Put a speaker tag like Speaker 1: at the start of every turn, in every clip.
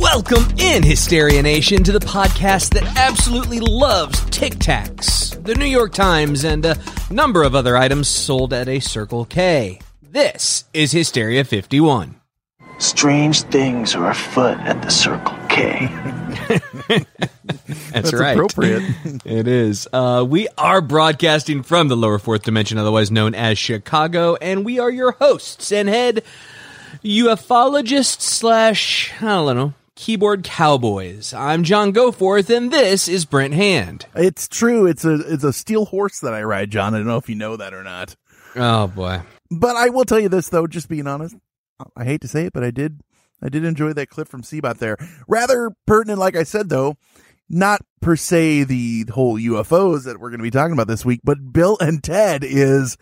Speaker 1: Welcome in, Hysteria Nation, to the podcast that absolutely loves Tic Tacs, the New York Times, and a number of other items sold at a Circle K. This is Hysteria 51.
Speaker 2: Strange things are afoot at the Circle K.
Speaker 1: That's, right.
Speaker 3: appropriate.
Speaker 1: It is. Uh, we are broadcasting from the lower fourth dimension, otherwise known as Chicago, and we are your hosts and head ufologist slash, I don't know, keyboard cowboys. I'm John Goforth, and this is Brent Hand.
Speaker 3: It's true. It's a it's a steel horse that I ride, John. I don't know if you know that or not.
Speaker 1: Oh, boy.
Speaker 3: But I will tell you this though, just being honest. I hate to say it, but I did I did enjoy that clip from Seabot there. Rather pertinent, like I said though, not per se the whole UFOs that we're going to be talking about this week, but Bill and Ted is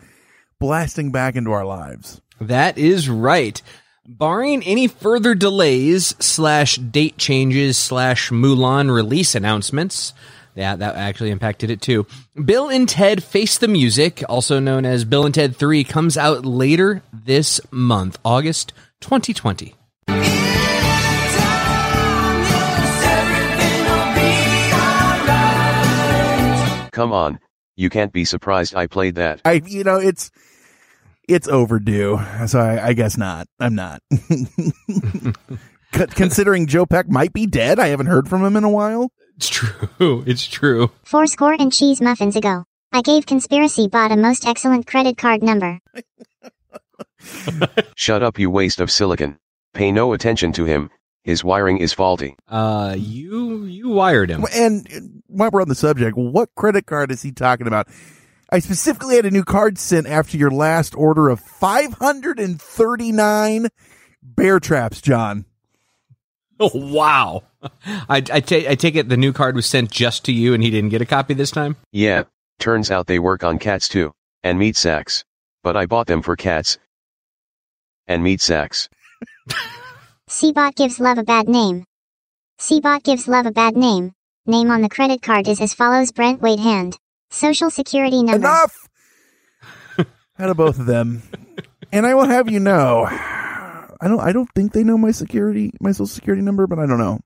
Speaker 3: blasting back into our lives.
Speaker 1: That is right. Barring any further delays slash date changes slash Mulan release announcements, yeah, that actually impacted it too. Bill and Ted Face the Music, also known as Bill and Ted 3, comes out later this month, August 2020.
Speaker 4: Come on, you can't be surprised I played that.
Speaker 3: I, you know, it's it's overdue. So I, I guess not. I'm not. C- Considering Joe Peck might be dead, I haven't heard from him in a while.
Speaker 1: It's true. It's true.
Speaker 5: Four score and cheese muffins ago. I gave Conspiracy Bot a most excellent credit card number.
Speaker 4: Shut up, you waste of silicon. Pay no attention to him, his wiring is faulty.
Speaker 1: Uh, you you wired him.
Speaker 3: And while we're on the subject, what credit card is he talking about? I specifically had a new card sent after your last order of 539 bear traps, John.
Speaker 1: Oh wow! I I, ta- I take it the new card was sent just to you, and he didn't get a copy this time.
Speaker 4: Yeah, turns out they work on cats too, and meat sacks. But I bought them for cats and meat sacks.
Speaker 5: Seabot gives love a bad name. Seabot gives love a bad name. Name on the credit card is as follows Brent Wait Hand. Social security number.
Speaker 3: Enough! Out of both of them. And I will have you know, I don't I don't think they know my security my social security number, but I don't know.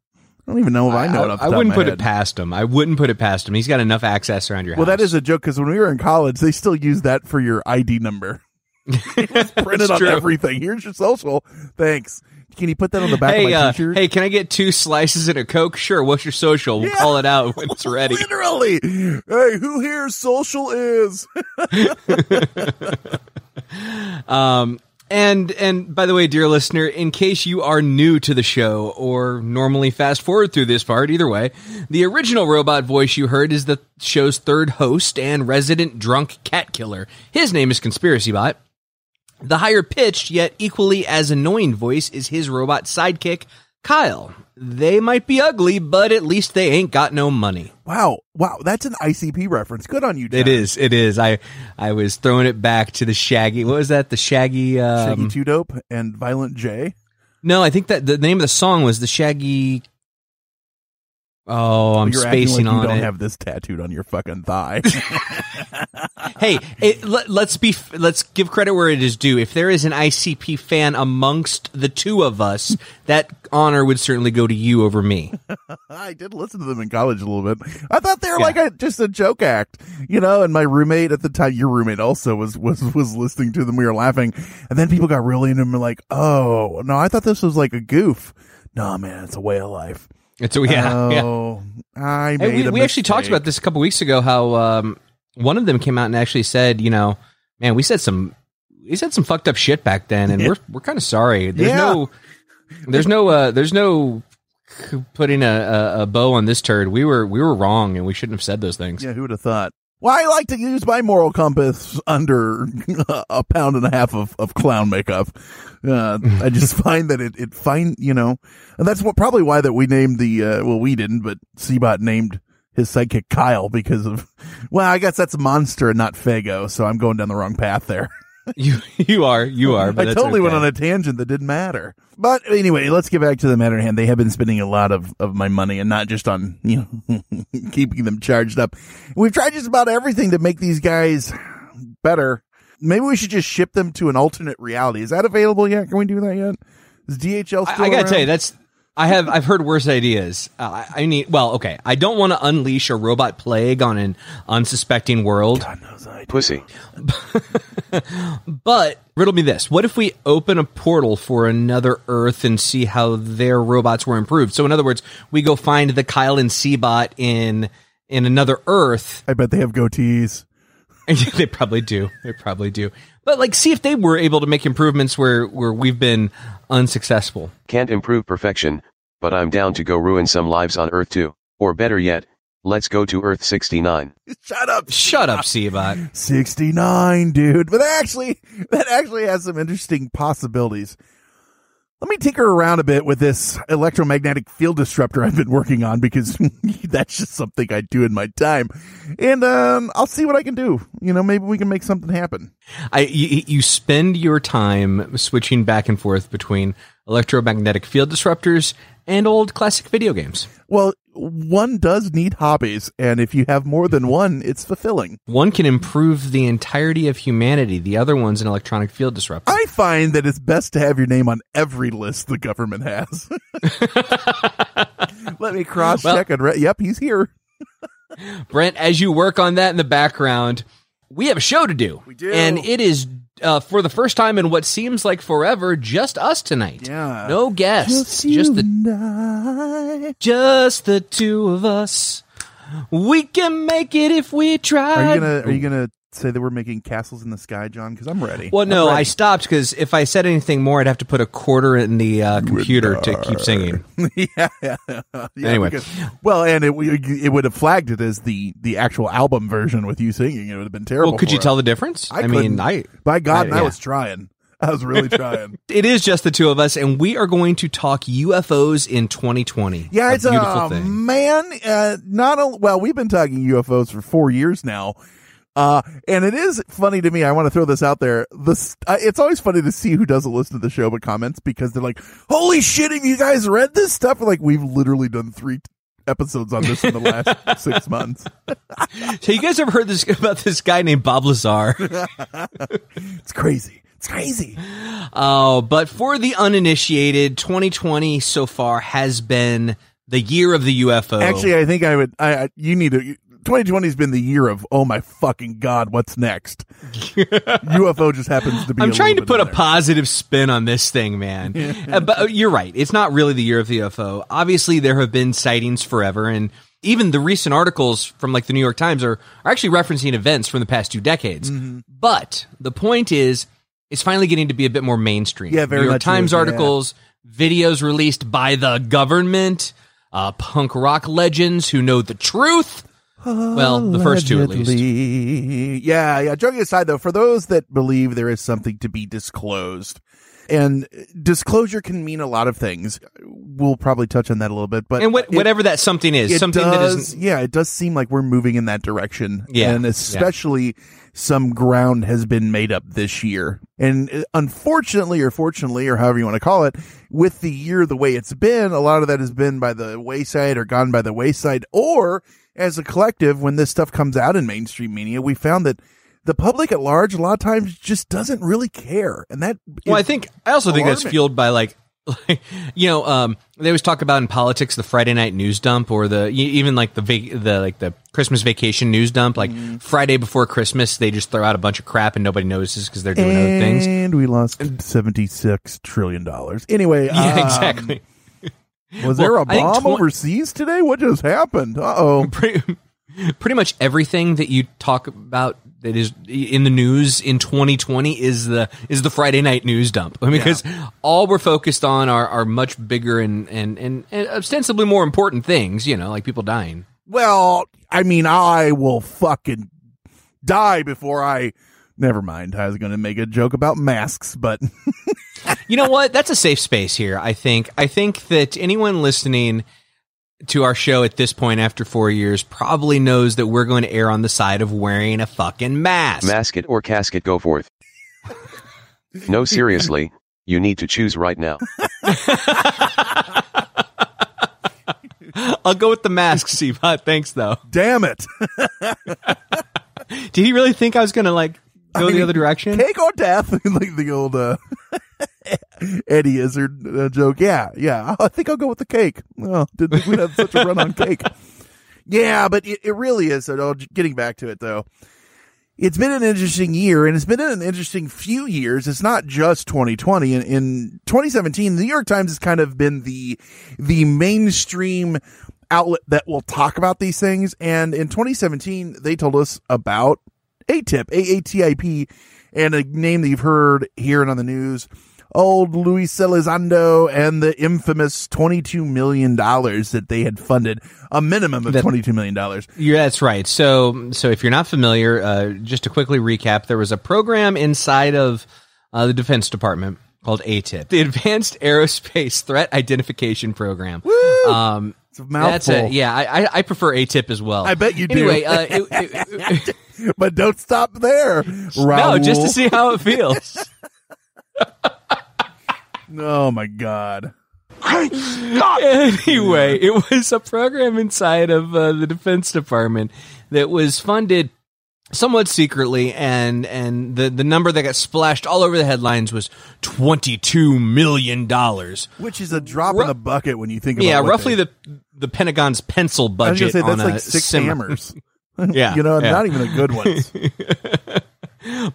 Speaker 3: I don't even know if I know it off the
Speaker 1: I
Speaker 3: top of
Speaker 1: wouldn't
Speaker 3: my
Speaker 1: put
Speaker 3: head.
Speaker 1: it past him. I wouldn't put it past him. He's got enough access around your
Speaker 3: Well,
Speaker 1: house.
Speaker 3: that is a joke because when we were in college, they still use that for your ID number. it was printed
Speaker 1: It's
Speaker 3: on
Speaker 1: true.
Speaker 3: everything. Here's your social. Thanks. Can you put that on the back
Speaker 1: Hey,
Speaker 3: of my
Speaker 1: uh,
Speaker 3: t-shirt?
Speaker 1: hey, can I get two slices and a Coke? Sure. What's your social? We'll
Speaker 3: Yeah.
Speaker 1: call it out when it's ready.
Speaker 3: Literally. Hey, who here social is?
Speaker 1: Um, and and by the way, dear listener, in case you are new to the show or normally fast forward through this part, either way, the original robot voice you heard is the show's third host and resident drunk cat killer. His name is Conspiracy Bot. The higher pitched yet equally as annoying voice is his robot sidekick, Kyle. They might be ugly, but at least they ain't got no money.
Speaker 3: wow. Wow. That's an ICP reference. Good on you, John.
Speaker 1: It is. It is. I I was throwing it back to the Shaggy. What was that? The Shaggy. Um,
Speaker 3: Shaggy Two Dope and Violent J.
Speaker 1: No, I think that the name of the song was the Shaggy. Oh, I'm
Speaker 3: You're
Speaker 1: spacing
Speaker 3: like you
Speaker 1: on
Speaker 3: don't
Speaker 1: it.
Speaker 3: have this tattooed on your fucking thigh.
Speaker 1: hey, it, let, let's be let's give credit where it is due. If there is an ICP fan amongst the two of us, that honor would certainly go to you over me.
Speaker 3: I did listen to them in college a little bit. I thought they were like a just a joke act, you know. And my roommate at the time, your roommate also was was was listening to them. We were laughing, and then people got really into them. and Like, oh no, I thought this was like a goof. No, man, it's a way of life.
Speaker 1: It's a- yeah, yeah.
Speaker 3: Oh, I
Speaker 1: Hey, we, we actually talked about this a couple weeks ago. How um, one of them came out and actually said, you know, man, we said some we said some fucked up shit back then, and
Speaker 3: Yeah.
Speaker 1: we're we're kind of sorry. There's
Speaker 3: Yeah.
Speaker 1: no there's no uh, there's no putting a, a, a bow on this turd. We were we were wrong, and we shouldn't have said those things.
Speaker 3: Yeah, who would have thought? Well, I like to use my moral compass under a pound and a half of, of clown makeup. Uh, I just find that it, it find, you know, and that's what probably why that we named the, uh, well, we didn't, but Seabot named his sidekick Kyle because of, well, I guess that's a Monster and not Fago. So I'm going down the wrong path there.
Speaker 1: You you are you are. But
Speaker 3: I totally went on a tangent that didn't matter. But anyway, let's get back to the matter at hand. They have been spending a lot of, of my money and not just on, you know, keeping them charged up. We've tried just about everything to make these guys better. Maybe we should just ship them to an alternate reality. Is that available yet? Can we do that yet? Is DHL still
Speaker 1: I, I gotta
Speaker 3: around?
Speaker 1: tell you, that's I have I've heard worse ideas. Uh, I, I need well, okay. I don't want to unleash a robot plague on an unsuspecting world.
Speaker 4: Pussy.
Speaker 1: But riddle me this: What if we open a portal for another Earth and see how their robots were improved? So, in other words, we go find the Kyle and Seabot in in another Earth.
Speaker 3: I bet they have goatees.
Speaker 1: they probably do. They probably do. But like, see if they were able to make improvements where where we've been unsuccessful.
Speaker 4: Can't improve perfection, but I'm down to go ruin some lives on Earth too. Or better yet, let's go to Earth 69.
Speaker 3: Shut up.
Speaker 1: Shut up, Seabot.
Speaker 3: 69, dude. But that actually, that actually has some interesting possibilities. Let me tinker around a bit with this electromagnetic field disruptor I've been working on because that's just something I do in my time. And, um, I'll see what I can do. You know, maybe we can make something happen.
Speaker 1: I you, you spend your time switching back and forth between electromagnetic field disruptors and old classic video games.
Speaker 3: Well, one does need hobbies. And if you have more than one, it's fulfilling.
Speaker 1: One can improve the entirety of humanity. The other one's an electronic field disruptor.
Speaker 3: I find that it's best to have your name on every list the government has. Let me cross check and re- yep, he's here.
Speaker 1: Brent, as you work on that in the background, we have a show to do. We
Speaker 3: do.
Speaker 1: And it is, uh, for the first time in what seems like forever, just us tonight.
Speaker 3: Yeah.
Speaker 1: No guests. Just, the just the two of us. We can make it if we try.
Speaker 3: Are you gonna Are you gonna say that we're making castles in the sky, John? Because I'm ready.
Speaker 1: Well, no,
Speaker 3: I'm
Speaker 1: I stopped because if I said anything more, I'd have to put a quarter in the uh, computer to keep singing.
Speaker 3: yeah, yeah, yeah,
Speaker 1: Anyway.
Speaker 3: because- well, and it it would have flagged it as the the actual album version with you singing. It would have been terrible.
Speaker 1: Well, could you tell the difference?
Speaker 3: I,
Speaker 1: I mean. I-
Speaker 3: by God,
Speaker 1: I-
Speaker 3: I was trying. I was really trying.
Speaker 1: It is just the two of us, and we are going to talk UFOs in 2020.
Speaker 3: Yeah,
Speaker 1: A
Speaker 3: it's a
Speaker 1: beautiful thing.
Speaker 3: man. Uh, not a, well. We've been talking UFOs for four years now, uh, and it is funny to me. I want to throw this out there. This uh, it's always funny to see who doesn't listen to the show but comments because they're like, "Holy shit! Have you guys read this stuff?" Like we've literally done three episodes on this in the last six months.
Speaker 1: So, you guys ever heard this about this guy named Bob Lazar?
Speaker 3: It's crazy. It's crazy.
Speaker 1: Oh, but for the uninitiated, 2020 so far has been the year of the UFO.
Speaker 3: Actually, I think I would. I, I you need to. 2020 has been the year of oh my fucking god, what's next? UFO just happens to be.
Speaker 1: I'm trying to put a
Speaker 3: there.
Speaker 1: positive spin on this thing, man. Uh, but uh, you're right. It's not really the year of the UFO. Obviously, there have been sightings forever, and even the recent articles from like the New York Times are, are actually referencing events from the past two decades.
Speaker 3: Mm-hmm.
Speaker 1: But the point is, it's finally getting to be a bit more mainstream.
Speaker 3: Yeah, very
Speaker 1: New York Times
Speaker 3: is, yeah.
Speaker 1: articles, videos released by the government, uh, punk rock legends who know the truth. Well, the first two at least.
Speaker 3: Yeah, yeah. Joking aside, though, for those that believe there is something to be disclosed, and disclosure can mean a lot of things. We'll probably touch on that a little bit, but
Speaker 1: And what,
Speaker 3: it-
Speaker 1: whatever that something is, something that
Speaker 3: does,
Speaker 1: isn't
Speaker 3: yeah, it does seem like we're moving in that direction.
Speaker 1: Yeah,
Speaker 3: and
Speaker 1: yeah.
Speaker 3: especially some ground has been made up this year. And uh, unfortunately, or fortunately, or however you want to call it, with the year the way it's been, a lot of that has been by the wayside or gone by the wayside. Or as a collective, when this stuff comes out in mainstream media, we found that the public at large a lot of times just doesn't really care, and that
Speaker 1: Well, I think I also think that's fueled by like, like you know, um, they always talk about in politics the Friday night news dump or the even like the vac- the like the Christmas vacation news dump. Like
Speaker 3: Mm-hmm.
Speaker 1: Friday before Christmas, they just throw out a bunch of crap and nobody notices because they're doing other things.
Speaker 3: And we lost seventy six trillion dollars. Anyway,
Speaker 1: Yeah,
Speaker 3: um,
Speaker 1: exactly.
Speaker 3: Was there a
Speaker 1: Well, I think
Speaker 3: bomb
Speaker 1: twen-
Speaker 3: overseas today? What just happened? Uh oh.
Speaker 1: pretty, pretty much everything that you talk about that is in the news in 2020 is the is the Friday night news dump. I mean, because all we're focused on are, are much bigger and, and and and ostensibly more important things. You know, like people dying.
Speaker 3: Well, I mean, I will fucking die before I. Never mind. I was going to make a joke about masks, but
Speaker 1: You know what? That's a safe space here. I think. I think that anyone listening to our show at this point after four years probably knows that we're going to err on the side of wearing a fucking mask.
Speaker 4: Mask it or casket Goforth. no, seriously, you need to choose right now.
Speaker 1: I'll go with the mask, Seabot. Thanks, though.
Speaker 3: damn it.
Speaker 1: Did he really think I was going to like go
Speaker 3: I
Speaker 1: the other direction?
Speaker 3: Cake or death, like the old uh, Eddie Izzard uh, joke. Yeah, yeah. I think I'll go with the cake. Oh, didn't think we'd have such a run on cake. Yeah, but it, it really is. So, getting back to it though, it's been an interesting year, and it's been an interesting few years. It's not just 2020. In, in 2017, the New York Times has kind of been the the mainstream outlet that will talk about these things. And in 2017, they told us about ATIP, AATIP, and a name that you've heard here and on the news. Old Luis Elizondo and the infamous $22 million that they had funded, a minimum of
Speaker 1: That-
Speaker 3: $22 million.
Speaker 1: Yeah, that's right. So, so if you're not familiar, uh, just to quickly recap, there was a program inside of uh, the Defense Department called ATIP, the Advanced Aerospace Threat Identification Program. Um,
Speaker 3: It's a
Speaker 1: that's
Speaker 3: mouthful.
Speaker 1: a, yeah, I, I, prefer ATIP as well.
Speaker 3: I bet you do.
Speaker 1: Anyway, uh, it, it- it-
Speaker 3: but don't stop there.
Speaker 1: no, just to see how it feels.
Speaker 3: Oh my God.
Speaker 1: anyway, it was a program inside of uh, the Defense Department that was funded somewhat secretly, and and the the number that got splashed all over the headlines was twenty two million dollars.
Speaker 3: Which is a drop
Speaker 1: Ru-
Speaker 3: in the bucket when you think about
Speaker 1: Yeah,
Speaker 3: what
Speaker 1: roughly
Speaker 3: they-
Speaker 1: the the Pentagon's pencil
Speaker 3: I was
Speaker 1: budget
Speaker 3: gonna say
Speaker 1: on
Speaker 3: that's
Speaker 1: a
Speaker 3: like six
Speaker 1: sim-
Speaker 3: hammers.
Speaker 1: Yeah,
Speaker 3: you know,
Speaker 1: yeah.
Speaker 3: not even a good one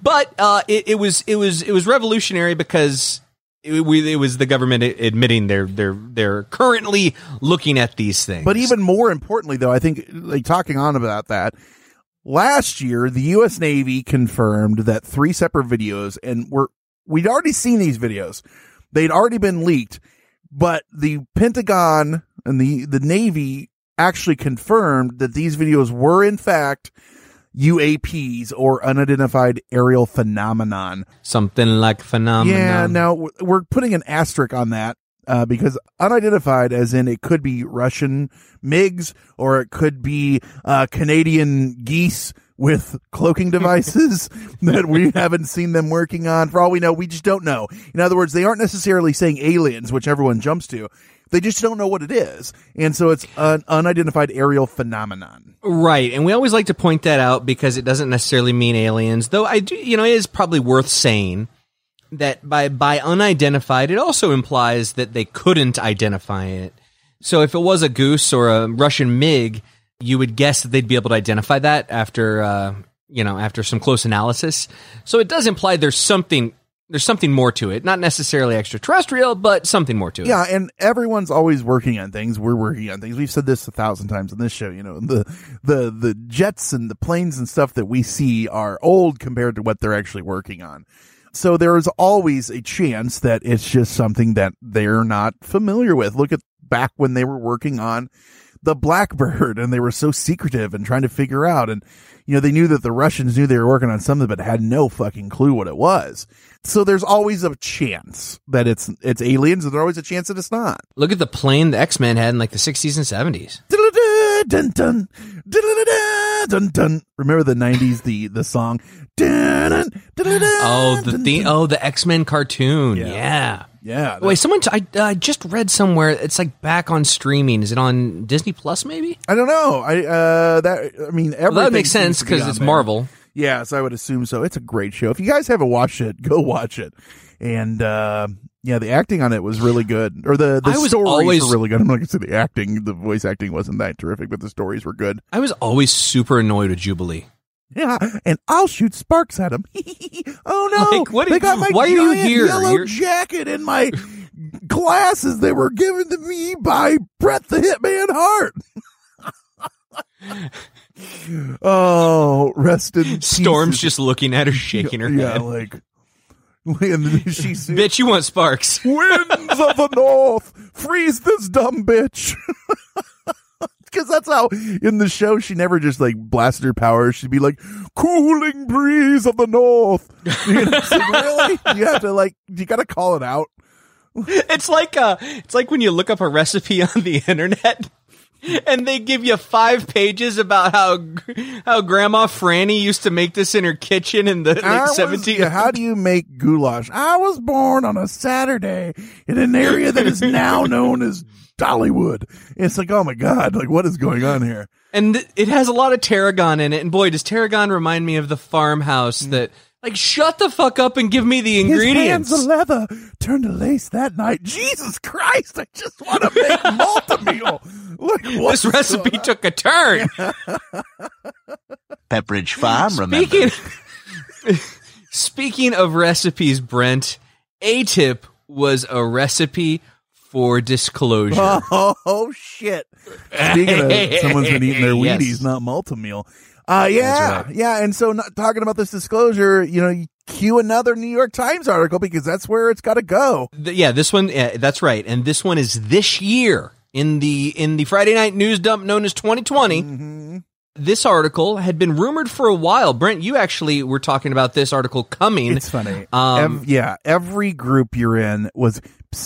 Speaker 1: but uh, it, it was it was it was revolutionary because it, we, it was the government admitting they're they're they're currently looking at these things.
Speaker 3: But even more importantly, though, I think like talking on about that. Last year, the U.S. Navy confirmed that three separate videos, and we're we'd already seen these videos. They'd already been leaked, but the Pentagon and the the Navy actually confirmed that these videos were in fact UAPs or unidentified aerial phenomenon.
Speaker 1: something like phenomenon.
Speaker 3: Yeah, now we're putting an asterisk on that uh, because unidentified, as in it could be Russian MiGs or it could be uh, Canadian geese with cloaking devices that we haven't seen them working on. For all we know, we just don't know. In other words, they aren't necessarily saying aliens, which everyone jumps to. They just don't know what it is. And so it's an unidentified aerial phenomenon.
Speaker 1: Right, and we always like to point that out because it doesn't necessarily mean aliens. Though I do, you know, it is probably worth saying that by by unidentified, it also implies that they couldn't identify it. So if it was a goose or a Russian MiG, you would guess that they'd be able to identify that after uh, you know after some close analysis. So it does imply there's something there's something more to it, not necessarily extraterrestrial, but something more to it.
Speaker 3: Yeah, and everyone's always working on things. We're working on things. We've said this a thousand times on this show. You know, the the the jets and the planes and stuff that we see are old compared to what they're actually working on. So there is always a chance that it's just something that they're not familiar with. Look at back when they were working on the Blackbird and they were so secretive and trying to figure out and you know they knew that the Russians knew they were working on something but had no fucking clue what it was. So there's always a chance that it's it's aliens and there's always a chance that it's not.
Speaker 1: Look at the plane the X Men had in like the 60s and 70s.
Speaker 3: Dun dun dun dun dun. Remember the '90s the the song.
Speaker 1: Oh, the the oh the X Men cartoon.
Speaker 3: Yeah.
Speaker 1: Yeah.
Speaker 3: Yeah.
Speaker 1: Wait, someone t- I uh, just read somewhere it's like back on streaming. Is it on Disney Plus? Maybe.
Speaker 3: I don't know. I uh that I mean everything
Speaker 1: Well, that makes sense
Speaker 3: to be
Speaker 1: because it's
Speaker 3: there.
Speaker 1: Marvel.
Speaker 3: Yeah, so I would assume so. It's a great show. If you guys haven't watched it, go watch it. And uh yeah, the acting on it was really good. Or the the
Speaker 1: I was
Speaker 3: stories
Speaker 1: always-
Speaker 3: were really good. I'm not gonna say the acting, the voice acting wasn't that terrific, but the stories were good.
Speaker 1: I was always super annoyed with Jubilee.
Speaker 3: Yeah, and I'll shoot sparks at them. oh no!
Speaker 1: Like, what
Speaker 3: they
Speaker 1: are-
Speaker 3: got my
Speaker 1: why are you
Speaker 3: giant
Speaker 1: here?
Speaker 3: yellow
Speaker 1: You're-
Speaker 3: jacket and my glasses that were given to me by Bret the Hitman Hart. oh, rest in peace.
Speaker 1: Storm's just looking at her, shaking her
Speaker 3: yeah,
Speaker 1: head.
Speaker 3: like and then she's
Speaker 1: Bitch, you want sparks?
Speaker 3: winds of the north freeze this dumb bitch. Because that's how in the show she never just like blasted her powers. She'd be like, "Cooling breeze of the north." You know, like, really? You have to like, you got to call it out.
Speaker 1: It's like uh it's like when you look up a recipe on the internet and they give you five pages about how how Grandma Franny used to make this in her kitchen in the
Speaker 3: was-
Speaker 1: seventeen.
Speaker 3: yeah, how do you make goulash? I was born on a Saturday in an area that is now known as Dollywood. It's like, oh my god, like what is going on here?
Speaker 1: and th- it has a lot of tarragon in it. And boy, does tarragon remind me of the farmhouse mm. that like shut the fuck up and give me the ingredients.
Speaker 3: His hands of leather turned to lace that night. Jesus Christ! I just want to make Malt-O-Meal. Like,
Speaker 1: this recipe
Speaker 3: going
Speaker 1: took a turn.
Speaker 2: Pepperidge Farm, remember?
Speaker 1: Speaking Speaking of recipes, Brent, ATIP was a recipe for disclosure.
Speaker 3: Oh, oh, shit! Speaking of someone's been eating their
Speaker 1: Yes.
Speaker 3: Wheaties, not Malt-O-Meal. Uh, yeah,
Speaker 1: right.
Speaker 3: yeah. And so, not talking about this disclosure, you know, you cue another New York Times article because that's where it's got to go.
Speaker 1: Yeah, this one yeah, that's right. And this one is this year in the in the Friday night news dump known as 2020.
Speaker 3: Mm-hmm.
Speaker 1: This article had been rumored for a while. Brent, you actually were talking about this article coming.
Speaker 3: It's funny.
Speaker 1: Um,
Speaker 3: Ev- yeah, every group you're in was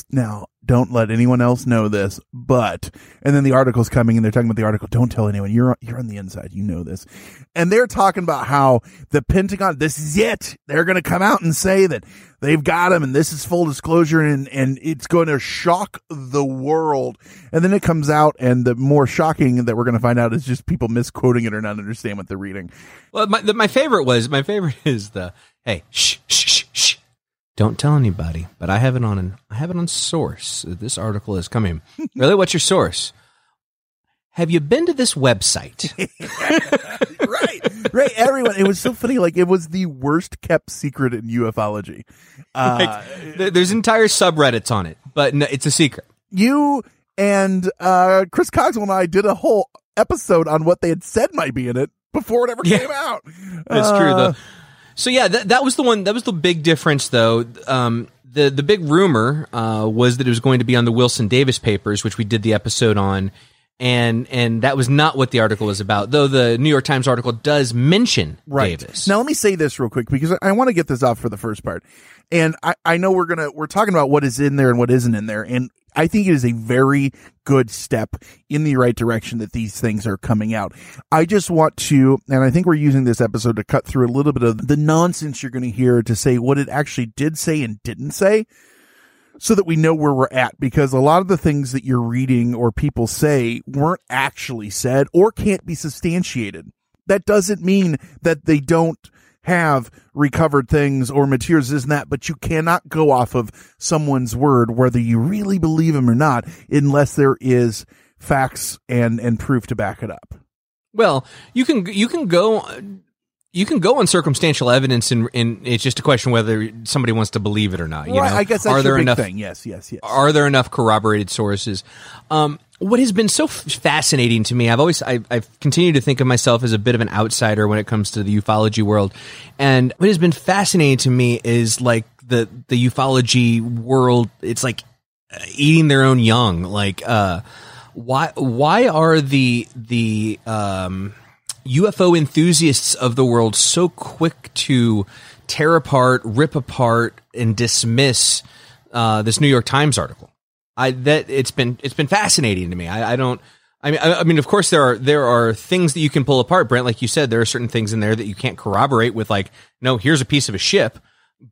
Speaker 3: now. Don't let anyone else know this, but and then the article's coming and they're talking about the article. Don't tell anyone. You're you're on the inside. You know this, and they're talking about how the Pentagon. This is it. They're going to come out and say that they've got him, and this is full disclosure, and and it's going to shock the world. And then it comes out, and the more shocking that we're going to find out is just people misquoting it or not understand what they're reading.
Speaker 1: Well, my the, my favorite was my favorite is the hey shh shh shh shh. Don't tell anybody, but I have it on an I have it on source. This article is coming. really, what's your source? Have you been to this website?
Speaker 3: right, right. Everyone. It was so funny. Like it was the worst kept secret in ufology. Uh,
Speaker 1: There- There's entire subreddits on it, but no, it's a secret.
Speaker 3: you and uh, Chris Cogswell and I did a whole episode on what they had said might be in it before it ever
Speaker 1: Yeah.
Speaker 3: came out.
Speaker 1: That's
Speaker 3: Uh,
Speaker 1: true though. So yeah, that, that was the one. That was the big difference, though. Um, the the big rumor uh, was that it was going to be on the Wilson Davis papers, which we did the episode on, and and that was not what the article was about. Though the New York Times article does mention
Speaker 3: Right.
Speaker 1: Davis.
Speaker 3: Now let me say this real quick because I, I want to get this off for the first part. And I, I know we're gonna we're talking about what is in there and what isn't in there. And I think it is a very good step in the right direction that these things are coming out. I just want to, and I think we're using this episode to cut through a little bit of the nonsense you're going to hear to say what it actually did say and didn't say so that we know where we're at because a lot of the things that you're reading or people say weren't actually said or can't be substantiated. That doesn't mean that they don't have recovered things or materials and that, but you cannot go off of someone's word, whether you really believe him or not, unless there is facts and, and proof to back it up.
Speaker 1: Well, you can you can go you can go on circumstantial evidence, and, and it's just a question whether somebody wants to believe it or not. You
Speaker 3: Right,
Speaker 1: know,
Speaker 3: I guess that's
Speaker 1: are there
Speaker 3: big
Speaker 1: enough
Speaker 3: thing. Yes, yes, yes.
Speaker 1: are there enough corroborated sources? Um, what has been so fascinating to me, I've always, I, I've continued to think of myself as a bit of an outsider when it comes to the ufology world. And what has been fascinating to me is like the, the ufology world, it's like uh, eating their own young. Like, uh, why, why are the, the, um, UFO enthusiasts of the world so quick to tear apart, rip apart, and dismiss uh, this New York Times article. I that it's been it's been fascinating to me. I, I don't. I mean, I, I mean, of course there are there are things that you can pull apart, Brent. Like you said, there are certain things in there that you can't corroborate with. Like, no, here's a piece of a ship.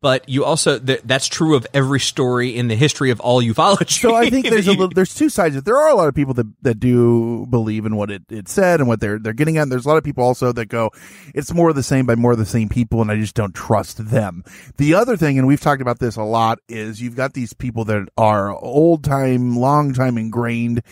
Speaker 1: But you also th- that's true of every story in the history of all ufology.
Speaker 3: So I think there's a little, there's two sides. There are a lot of people that, that do believe in what it, it said and what they're they're getting at. And there's a lot of people also that go, it's more of the same by more of the same people, and I just don't trust them. The other thing, and we've talked about this a lot, is you've got these people that are old time, long time ingrained,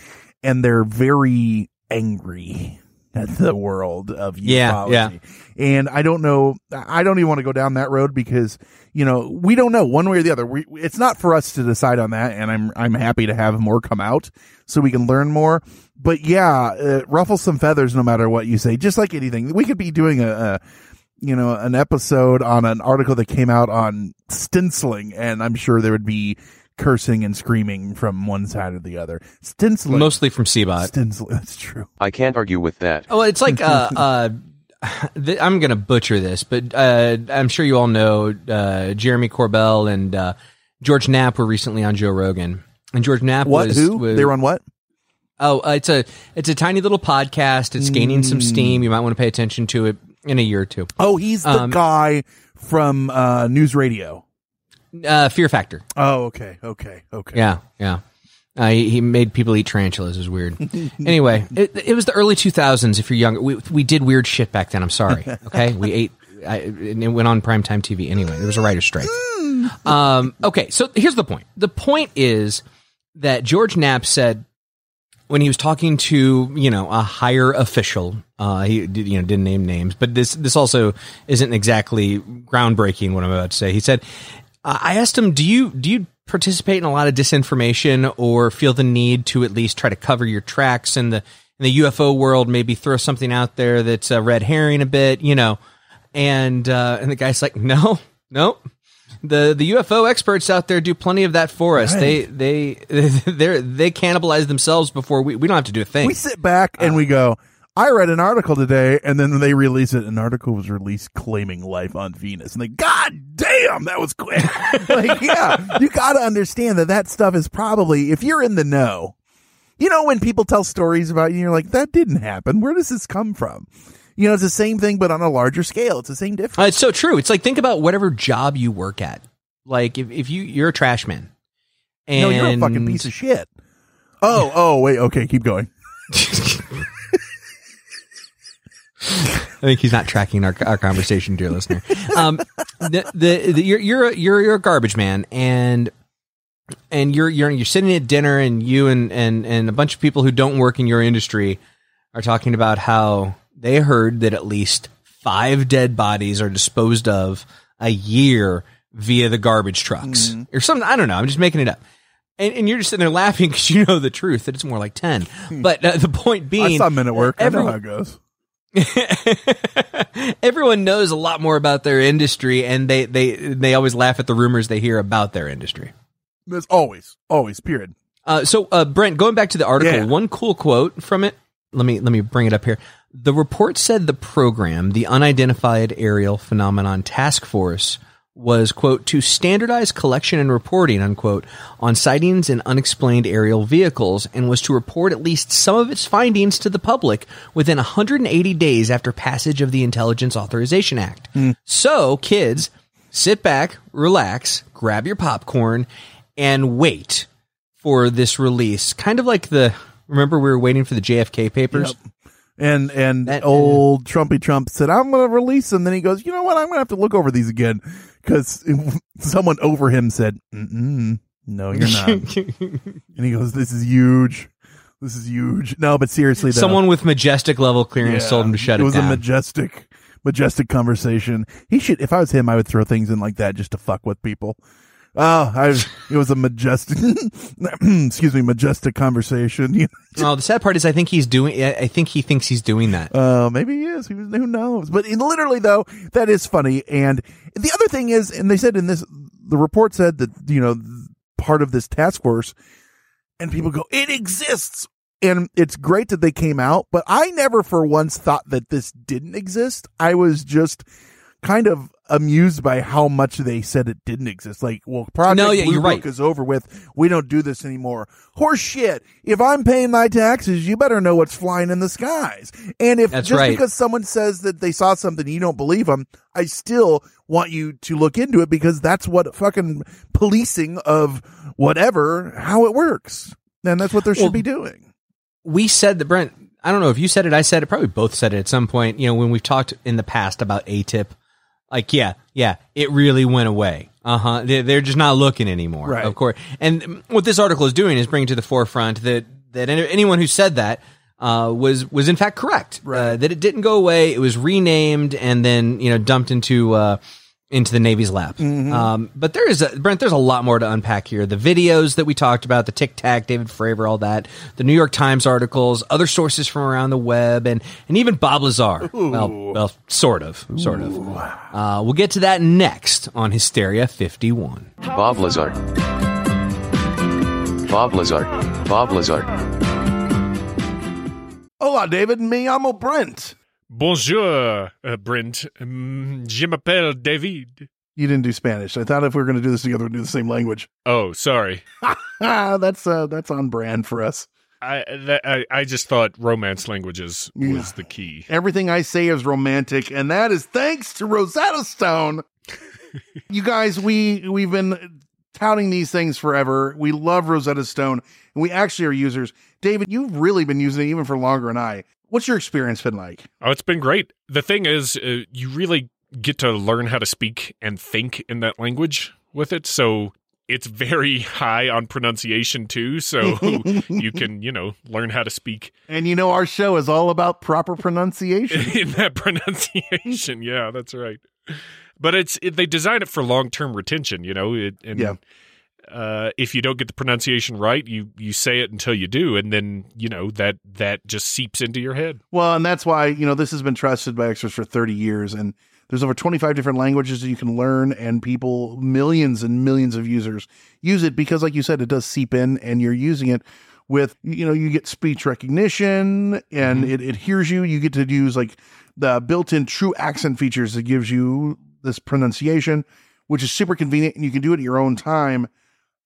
Speaker 3: and they're very angry at the world of
Speaker 1: Yeah, yeah.
Speaker 3: And I don't know, I don't even want to go down that road because, you know, we don't know one way or the other. We, it's not for us to decide on that. And I'm, I'm happy to have more come out so we can learn more. But yeah, uh, ruffle some feathers no matter what you say, just like anything. We could be doing a, a you know, an episode on an article that came out on stenciling, and I'm sure there would be cursing and screaming from one side or the other. Stinsel,
Speaker 1: Mostly from Seabot.
Speaker 3: Stinsel, that's true.
Speaker 4: I can't argue with that.
Speaker 1: Oh, it's like uh, uh, th- I'm gonna butcher this, but uh, I'm sure you all know uh, Jeremy Corbell and uh, George Knapp were recently on Joe Rogan, and George Knapp
Speaker 3: What?
Speaker 1: was
Speaker 3: Who?
Speaker 1: was-
Speaker 3: they were on what?
Speaker 1: Oh, uh, it's a it's a tiny little podcast. It's gaining some steam. You might want to pay attention to it in a year or two.
Speaker 3: Oh, he's the
Speaker 1: Um,
Speaker 3: guy from uh, News Radio.
Speaker 1: Uh, Fear Factor.
Speaker 3: Oh, okay, okay, okay.
Speaker 1: Yeah, yeah. Uh, he, he made people eat tarantulas. It was weird. anyway, it, it was the early 2000s. If you're younger, we we did weird shit back then. I'm sorry. Okay, we ate. I, and it went on primetime TV. Anyway, there was a writer's strike. Um, okay, so here's the point. The point is that George Knapp said when he was talking to you know a higher official, uh, he did, you know didn't name names, but this this also isn't exactly groundbreaking. What I'm about to say, he said, I asked him, do you do you participate in a lot of disinformation or feel the need to at least try to cover your tracks in the in the UFO world? Maybe throw something out there that's a red herring a bit, you know? And uh, and the guy's like, no, no. The the UFO experts out there do plenty of that for us. They they they they cannibalize themselves before we we don't have to do a thing.
Speaker 3: We sit back and we go. I read an article today, and then they release it. An article was released claiming life on Venus, and they, God damn, that was quick. like, yeah, you got to understand that that stuff is probably if you're in the know. You know, when people tell stories about you, you're like, that didn't happen. Where does this come from? You know, it's the same thing, but on a larger scale. It's the same difference.
Speaker 1: Uh, it's so true. It's like think about whatever job you work at. Like if, if you you're a trash man, and
Speaker 3: no, you're a fucking piece of shit. Oh, oh, wait, okay, keep going.
Speaker 1: I think he's not tracking our, our conversation, dear listener. Um, the, the, the you're you're a, you're you're a garbage man, and and you're you're you're sitting at dinner, and you and and and a bunch of people who don't work in your industry are talking about how they heard that at least five dead bodies are disposed of a year via the garbage trucks or something. I don't know. I'm just making it up. And, and you're just sitting there laughing because you know the truth that it's more like 10. But uh, the point being,
Speaker 3: I saw men at work. I know how it goes.
Speaker 1: everyone knows a lot more about their industry and they they they always laugh at the rumors they hear about their industry
Speaker 3: There's always, always, period.
Speaker 1: uh, so uh, brent going back to the article
Speaker 3: Yeah.
Speaker 1: one cool quote from it let me let me bring it up here the report said the program the unidentified aerial phenomenon task force was quote to standardize collection and reporting unquote on sightings and unexplained aerial vehicles and was to report at least some of its findings to the public within 180 days after passage of the intelligence authorization act. Hmm. So kids sit back relax grab your popcorn and wait for this release. Kind of like the remember we were waiting for the jfk papers
Speaker 3: And and
Speaker 1: That-
Speaker 3: old Trumpy Trump said, "I'm going to release them." Then he goes, "You know what? I'm going to have to look over these again because someone over him said, Mm-mm, no, you're not." and he goes, "This is huge. This is huge." No, but seriously, though,
Speaker 1: someone with majestic level clearance
Speaker 3: Yeah,
Speaker 1: told him to shut it,
Speaker 3: it was
Speaker 1: down
Speaker 3: a majestic, majestic conversation. He should. If I was him, I would throw things in like that just to fuck with people. Oh, I, it was a majestic, excuse me, majestic conversation. You
Speaker 1: Oh, the sad part is, I think he's doing. I I think he thinks he's doing that.
Speaker 3: Uh, maybe he is. Who, who knows? But in, literally, though, that is funny. And the other thing is, and they said in this, the report said that you know part of this task force, and people go, it exists, and it's great that they came out. But I never, for once, thought that this didn't exist. I was just kind of amused by how much they said it didn't exist. Like, well, Project
Speaker 1: No, yeah,
Speaker 3: Blue
Speaker 1: you're
Speaker 3: Book
Speaker 1: right.
Speaker 3: is over with. We don't do this anymore. Horse shit. If I'm paying my taxes, you better know what's flying in the skies. And if
Speaker 1: That's
Speaker 3: just
Speaker 1: right.
Speaker 3: because someone says that they saw something you don't believe them, I still want you to look into it because that's what fucking policing of whatever, how it works. And that's what should
Speaker 1: Well,
Speaker 3: be doing.
Speaker 1: we said that Brent. I don't know if you said it. I said it. Probably both said it at some point. You know, when we've talked in the past about ATIP, like yeah, yeah, it really went away. Uh huh. They're, just not looking anymore.
Speaker 3: Right.
Speaker 1: Of course. And what this article is doing is bringing to the forefront that that anyone who said that uh, was was in fact correct. Uh, that it didn't go away. It was renamed and then you know dumped into. Uh, into the Navy's lap. Um, but there is a, Brent. There's a lot more to unpack here. The videos that we talked about, the Tic Tac, David Fravor, all that, the New York Times articles, other sources from around the web, and and even Bob Lazar. Well, well, sort of, sort of. Uh, we'll get to that next on Hysteria 51.
Speaker 4: Bob Lazar. Bob Lazar. Bob Lazar.
Speaker 3: Hola, David. Me llamo Brent.
Speaker 6: Bonjour, uh, Brent. Um, je m'appelle David.
Speaker 3: You didn't do Spanish. I thought if we were going to do this together, we'd do the same language.
Speaker 6: Oh, sorry.
Speaker 3: That's uh, that's on brand for us.
Speaker 6: I, that, I I just thought romance languages was
Speaker 3: Yeah.
Speaker 6: the key.
Speaker 3: Everything I say is romantic, and that is thanks to Rosetta Stone. you guys, we we've been touting these things forever. We love Rosetta Stone, and we actually are users. David, you've really been using it even for longer than I. What's your experience been like?
Speaker 6: Oh, it's been great. The thing is, uh, you really get to learn how to speak and think in that language with it. So it's very high on pronunciation too. So you can, you know, learn how to speak
Speaker 3: And you know, our show is all about proper pronunciation.
Speaker 6: in that pronunciation. Yeah, that's right. But it's it, they design it for long term retention. You know, it, and
Speaker 3: Yeah.
Speaker 6: Uh, if you don't get the pronunciation right, you you say it until you do, and then you know that that just seeps into your head.
Speaker 3: Well, and that's why, you know, this has been trusted by experts for 30 years. And there's over 25 different languages that you can learn, and people, millions and millions of users use it because, like you said, it does seep in and you're using it with, you know, you get speech recognition and it, it hears you. You get to use like the built in true accent features that gives you this pronunciation, which is super convenient and you can do it at your own time.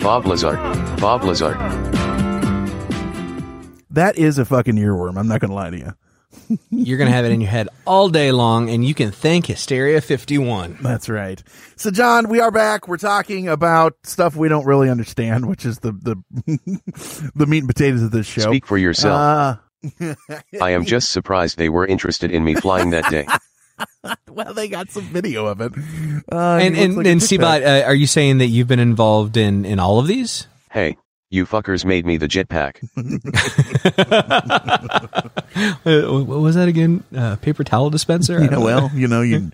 Speaker 4: Bob Lazar. Bob Lazar.
Speaker 3: That is a fucking earworm. I'm not going to lie to you.
Speaker 1: You're going to have it in your head all day long, and you can thank Hysteria 51.
Speaker 3: That's right. So, John, we are back. We're talking about stuff we don't really understand, which is the the the meat and potatoes of this show.
Speaker 4: Speak for yourself.
Speaker 3: Uh,
Speaker 4: I am just surprised they were interested in me flying that day.
Speaker 3: well, they got some video of it. Uh,
Speaker 1: and and,
Speaker 3: like
Speaker 1: and
Speaker 3: tic.
Speaker 1: Seabot, uh, are you saying that you've been involved in, in all of these?
Speaker 4: Hey, You fuckers made me the jetpack.
Speaker 1: Uh, what was that again? Uh, paper towel dispenser?
Speaker 3: Yeah, well, you know, you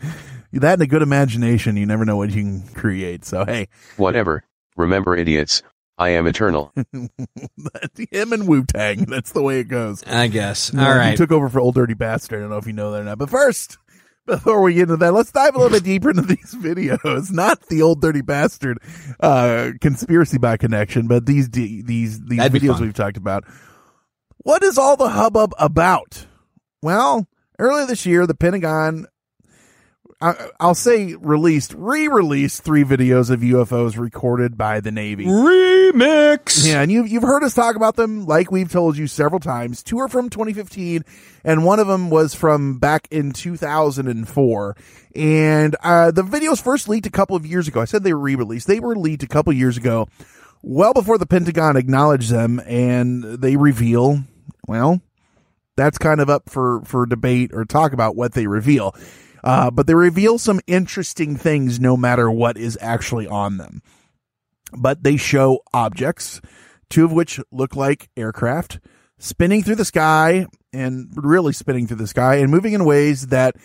Speaker 3: that and a good imagination, you never know what you can create. So hey,
Speaker 4: Whatever. Remember, idiots, I am eternal.
Speaker 3: him and Wu Tang. That's the way it goes.
Speaker 1: I guess.
Speaker 3: No,
Speaker 1: All
Speaker 3: He
Speaker 1: right.
Speaker 3: took over for Old Dirty Bastard. I don't know if you know that or not. But first, before we get into that, let's dive a little bit deeper into these videos. Not the Old Dirty Bastard uh, conspiracy by connection, but these these these
Speaker 1: That'd
Speaker 3: videos we've talked about. What is all the hubbub about? Well, earlier this year, the Pentagon. I, I'll say released, re-released three videos of UFOs recorded by the Navy.
Speaker 1: Remix.
Speaker 3: Yeah, and you've you've heard us talk about them, like we've told you several times. Two are from 2015, and one of them was from back in 2004. And uh, the videos first leaked a couple of years ago. I said they were re-released. They were leaked a couple of years ago, well before the Pentagon acknowledged them, and they reveal, well, that's kind of up for for debate or talk about what they reveal. Uh, but they reveal some interesting things, no matter what is actually on them but they show objects, two of which look like aircraft, spinning through the sky and really spinning through the sky and moving in ways that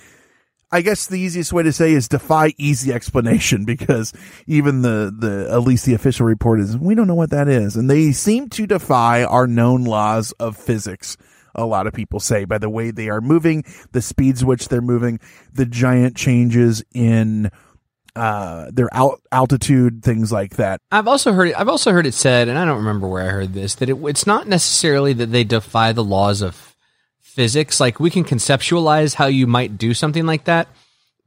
Speaker 3: I guess the easiest way to say is defy easy explanation because even the, the, at least the official report is, we don't know what that is. And they seem to defy our known laws of physics. A lot of people say by the way they are moving, the speeds which they're moving, the giant changes in, uh, their alt- altitude, things like that.
Speaker 1: I've also heard it. I've also heard it said, and I don't remember where I heard this, that it, it's not necessarily that they defy the laws of physics. Like we can conceptualize how you might do something like that,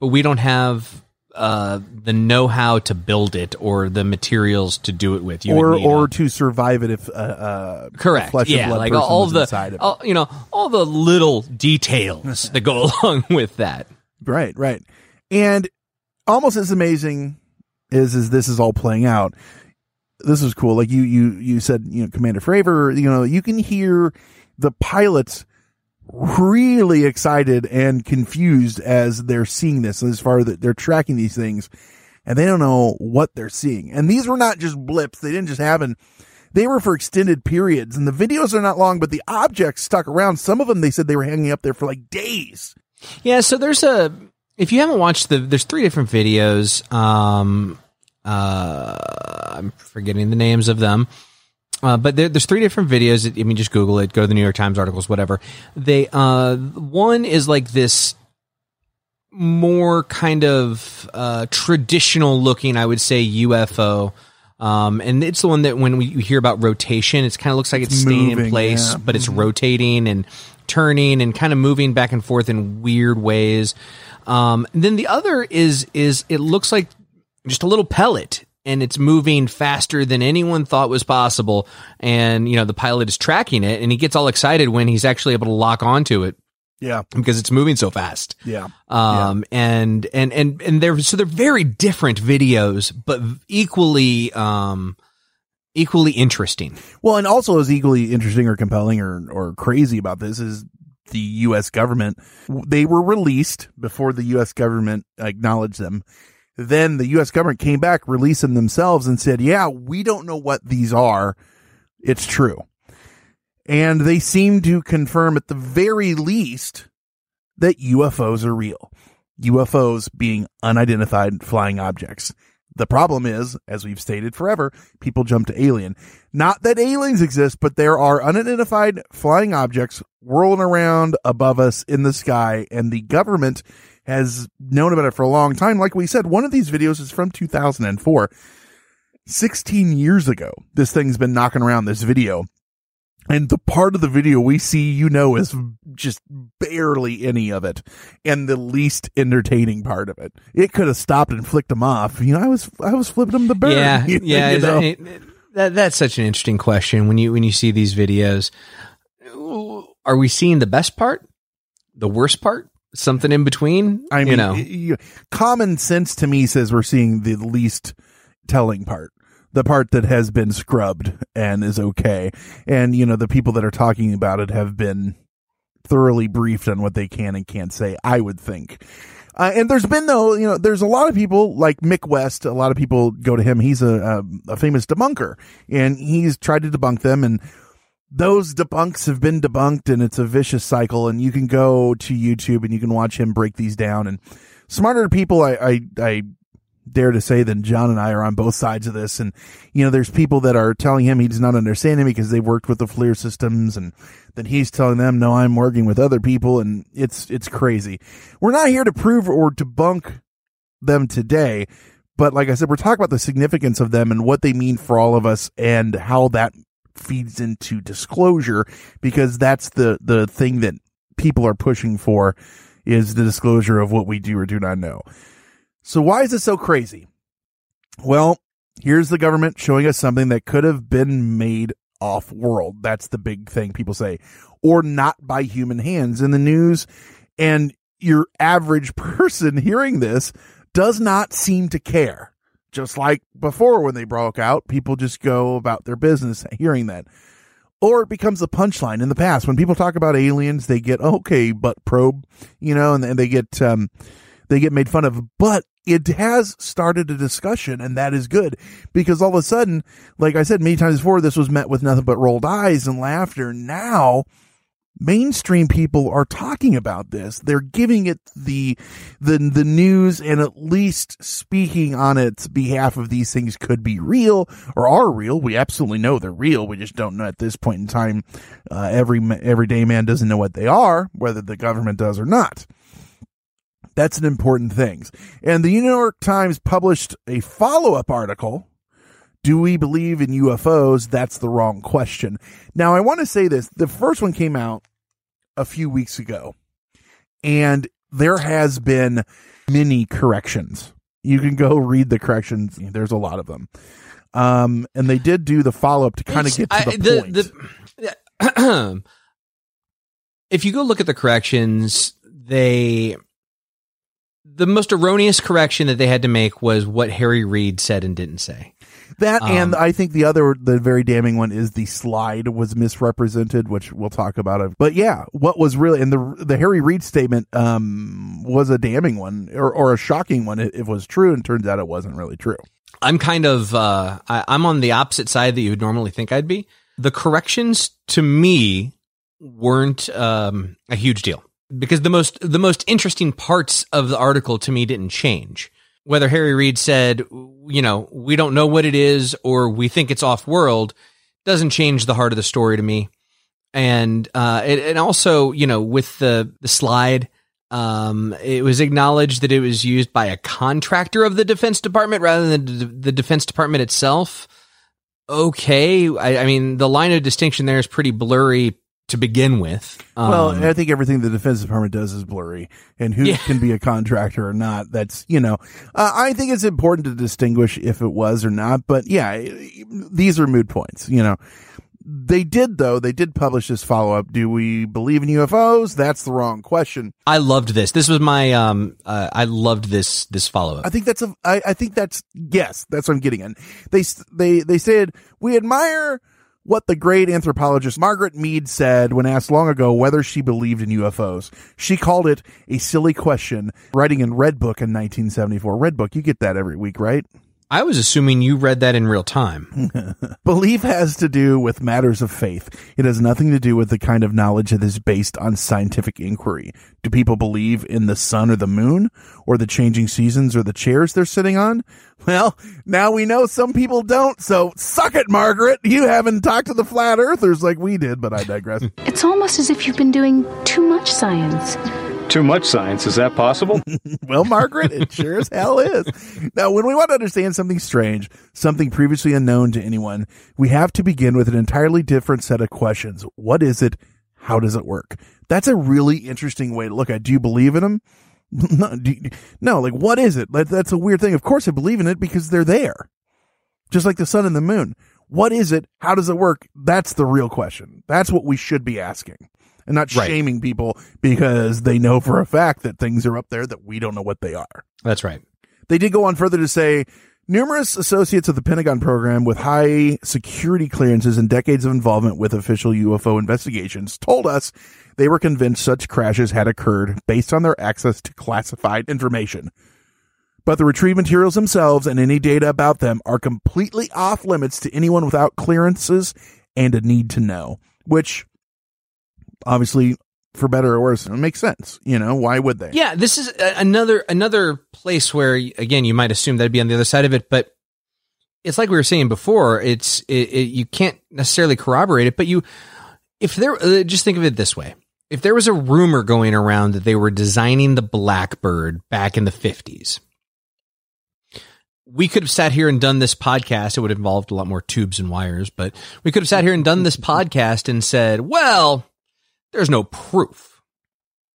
Speaker 1: but we don't have uh, the know-how to build it or the materials to do it with. You
Speaker 3: or or
Speaker 1: a-
Speaker 3: to survive it if uh, uh
Speaker 1: correct,
Speaker 3: flesh
Speaker 1: yeah, like all the
Speaker 3: inside of it.
Speaker 1: all, you know all the little details that go along with that.
Speaker 3: right right and almost as amazing is is this is all playing out this is cool like you you you said you know commander fravor you know you can hear the pilots really excited and confused as they're seeing this as far as they're tracking these things and they don't know what they're seeing and these were not just blips they didn't just happen they were for extended periods and the videos are not long but the objects stuck around some of them they said they were hanging up there for like days
Speaker 1: Yeah, so there's a if you haven't watched the there's three different videos. Um uh I'm forgetting the names of them. Uh, but there, there's three different videos. I mean, just Google it. Go to the New York Times articles, whatever. They uh, one is like this more kind of uh, traditional looking, I would say, UFO. Um, and it's the one that when we hear about rotation, it kind of looks like it's,
Speaker 3: It's
Speaker 1: staying in place,
Speaker 3: yeah.
Speaker 1: but it's
Speaker 3: Mhm.
Speaker 1: rotating and turning and kind of moving back and forth in weird ways. Um, then the other is is it looks like just a little pellet and it's moving faster than anyone thought was possible. And you know the pilot is tracking it and he gets all excited when he's actually able to lock onto it
Speaker 3: yeah
Speaker 1: because it's moving so fast.
Speaker 3: yeah
Speaker 1: Um, and, and, and, and they're, so they're very different videos, but equally, um, equally interesting.
Speaker 3: Well, and also as equally interesting or compelling or, or crazy about this is the U.S. government. They were released before the U.S. government acknowledged them. Then the U.S. government came back, releasing themselves and said, yeah, we don't know what these are. It's true. And they seem to confirm at the very least that UFOs are real. UFOs being unidentified flying objects. The problem is, as we've stated forever, people jump to alien. Not that aliens exist, but there are unidentified flying objects whirling around above us in the sky, and the government has known about it for a long time. Like we said, one of these videos is from 2004. 16 years ago, this thing's been knocking around this video. And the part of the video we see, you know, is just barely any of it and the least entertaining part of it. It could have stopped and flicked them off. You know, I was, I was flipping them the bird.
Speaker 1: Yeah.
Speaker 3: you
Speaker 1: Yeah.
Speaker 3: know?
Speaker 1: that, it- that, that's such an interesting question when you, when you see these videos. Are we seeing the best part? The worst part? Something in between?
Speaker 3: I mean,
Speaker 1: you know,
Speaker 3: common sense to me says we're seeing the least telling part, the part that has been scrubbed and is okay. And, you know, the people that are talking about it have been thoroughly briefed on what they can and can't say, I would think. Uh, and there's been though, you know, there's a lot of people like Mick West. A lot of people go to him. He's a, a, a famous debunker and he's tried to debunk them and those debunks have been debunked and it's a vicious cycle and you can go to YouTube and you can watch him break these down and smarter people I, I, I dare to say than John and I are on both sides of this. And, you know, there's people that are telling him he does not understand him because they've worked with the FLIR systems and then he's telling them, no, I'm working with other people. And it's, it's crazy. We're not here to prove or debunk them today. But like I said, we're talking about the significance of them and what they mean for all of us and how that feeds into disclosure because that's the, the thing that people are pushing for is the disclosure of what we do or do not know. So why is this so crazy? Well, here's the government showing us something that could have been made off world. That's the big thing people say, or not by human hands in the news. And your average person hearing this does not seem to care. Just like before when they broke out, people just go about their business hearing that. Or it becomes a punchline in the past. When people talk about aliens, they get, okay, butt probe, you know, and, and they get, um, they get made fun of. But it has started a discussion and that is good because all of a sudden, like I said many times before, this was met with nothing but rolled eyes and laughter. Now, mainstream people are talking about this. They're giving it the, the, the news and at least speaking on its behalf of these things could be real or are real. We absolutely know they're real. We just don't know at this point in time. Uh, every, everyday man doesn't know what they are, whether the government does or not. That's an important thing. And the New York Times published a follow up article. Do we believe in UFOs? That's the wrong question. Now, I want to say this. The first one came out a few weeks ago and there has been many corrections. You can go read the corrections. There's a lot of them. Um, and they did do the follow up to kind of get to the,
Speaker 1: I, the,
Speaker 3: point.
Speaker 1: The, if you go look at the corrections, they the most erroneous correction that they had to make was what Harry Reid said and didn't say.
Speaker 3: That
Speaker 1: Um,
Speaker 3: and I think the other, the very damning one is the slide was misrepresented, which we'll talk about it. But yeah, what was really and the the Harry Reid statement um was a damning one or, or a shocking one. It, it was true, and turns out it wasn't really true.
Speaker 1: I'm kind of uh, I, I'm on the opposite side that you would normally think I'd be. The corrections to me weren't um, a huge deal because the most the most interesting parts of the article to me didn't change. Whether Harry Reid said, you know, we don't know what it is or we think it's off world, doesn't change the heart of the story to me. And uh, it, and also, you know, with the the slide, um, it was acknowledged that it was used by a contractor of the Defense Department rather than the, Defense Department itself. Okay, I, I mean, the line of distinction there is pretty blurry to begin with. Um,
Speaker 3: well, I think everything the Defense Department does is blurry, and who
Speaker 1: Yeah.
Speaker 3: can be a contractor or not. That's you know, uh, I think it's important to distinguish if it was or not. But yeah, these are mood points. You know, they did though. They did publish this follow up. Do we believe in UFOs? That's the wrong question.
Speaker 1: I loved this. This was my um. Uh, I loved this this follow up.
Speaker 3: I think that's a. I, I think that's yes. That's what I'm getting at. They they they said we admire what the great anthropologist Margaret Mead said when asked long ago whether she believed in UFOs. She called it a silly question. Writing in Red Book in 1974. Red Book, you get that every week, right?
Speaker 1: I was assuming you read that in real time.
Speaker 3: Belief has to do with matters of faith. It has nothing to do with the kind of knowledge that is based on scientific inquiry. Do people believe in the sun or the moon or the changing seasons or the chairs they're sitting on? Well, now we know some people don't, so suck it, Margaret. You haven't talked to the flat earthers like we did, but I digress.
Speaker 7: It's almost as if you've been doing too much science.
Speaker 8: Too much science. Is that possible?
Speaker 3: well, Margaret, it sure as hell is. Now, when we want to understand something strange, something previously unknown to anyone, we have to begin with an entirely different set of questions. What is it? How does it work? That's a really interesting way to look at. Do you believe in them? No, you- no, like what is it? That's a weird thing. Of course I believe in it because they're there. Just like the sun and the moon. What is it? How does it work? That's the real question. That's what we should be asking. And not
Speaker 1: Right.
Speaker 3: shaming people because they know for a fact that things are up there that we don't know what they are.
Speaker 1: That's right.
Speaker 3: They did go on further to say Numerous associates of the Pentagon program with high security clearances and decades of involvement with official UFO investigations told us they were convinced such crashes had occurred based on their access to classified information. But the retrieved materials themselves and any data about them are completely off limits to anyone without clearances and a need to know, which obviously for better or worse, it makes sense. You know, why would they?
Speaker 1: Yeah, this is another another place where again you might assume that'd be on the other side of it, but it's like we were saying before. It's it, it, you can't necessarily corroborate it, but you if there uh, just think of it this way: if there was a rumor going around that they were designing the Blackbird back in the fifties. We could have sat here and done this podcast. It would have involved a lot more tubes and wires, but we could have sat here and done this podcast and said, well, there's no proof.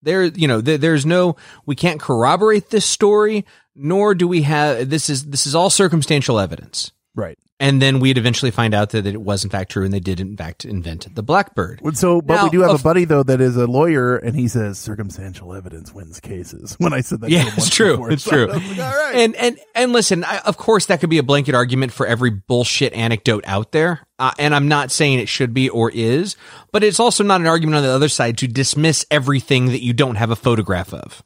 Speaker 1: There, you know, there, there's no, we can't corroborate this story, nor do we have, this is, this is all circumstantial evidence.
Speaker 3: Right.
Speaker 1: And then we'd eventually find out that it was in fact true and they did in fact invent the Blackbird.
Speaker 3: So, but
Speaker 1: Now,
Speaker 3: we do have a buddy though that is a lawyer, and he says circumstantial evidence wins cases. When I said that,
Speaker 1: Yeah, it's true.
Speaker 3: before,
Speaker 1: It's
Speaker 3: so
Speaker 1: true.
Speaker 3: Like, All right.
Speaker 1: And and and listen, I, of course, that could be a blanket argument for every bullshit anecdote out there, uh, and I'm not saying it should be or is, but it's also not an argument on the other side to dismiss everything that you don't have a photograph of.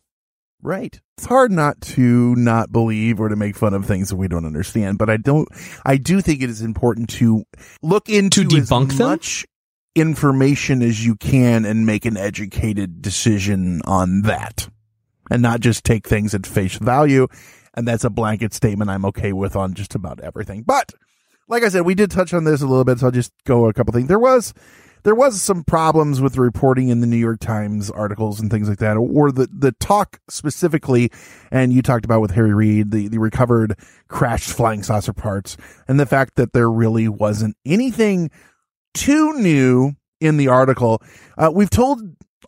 Speaker 3: Right. It's hard not to not believe or to make fun of things that we don't understand, but I don't, I do think it is important to look into
Speaker 1: To
Speaker 3: as
Speaker 1: debunk them?
Speaker 3: much information as you can and make an educated decision on that and not just take things at face value. And that's a blanket statement I'm okay with on just about everything. But like I said, we did touch on this a little bit, so I'll just go a couple things. There was there was some problems with the reporting in the New York Times articles and things like that, or the the talk specifically, and you talked about with Harry Reid, the the recovered crashed flying saucer parts, and the fact that there really wasn't anything too new in the article. Uh, we've told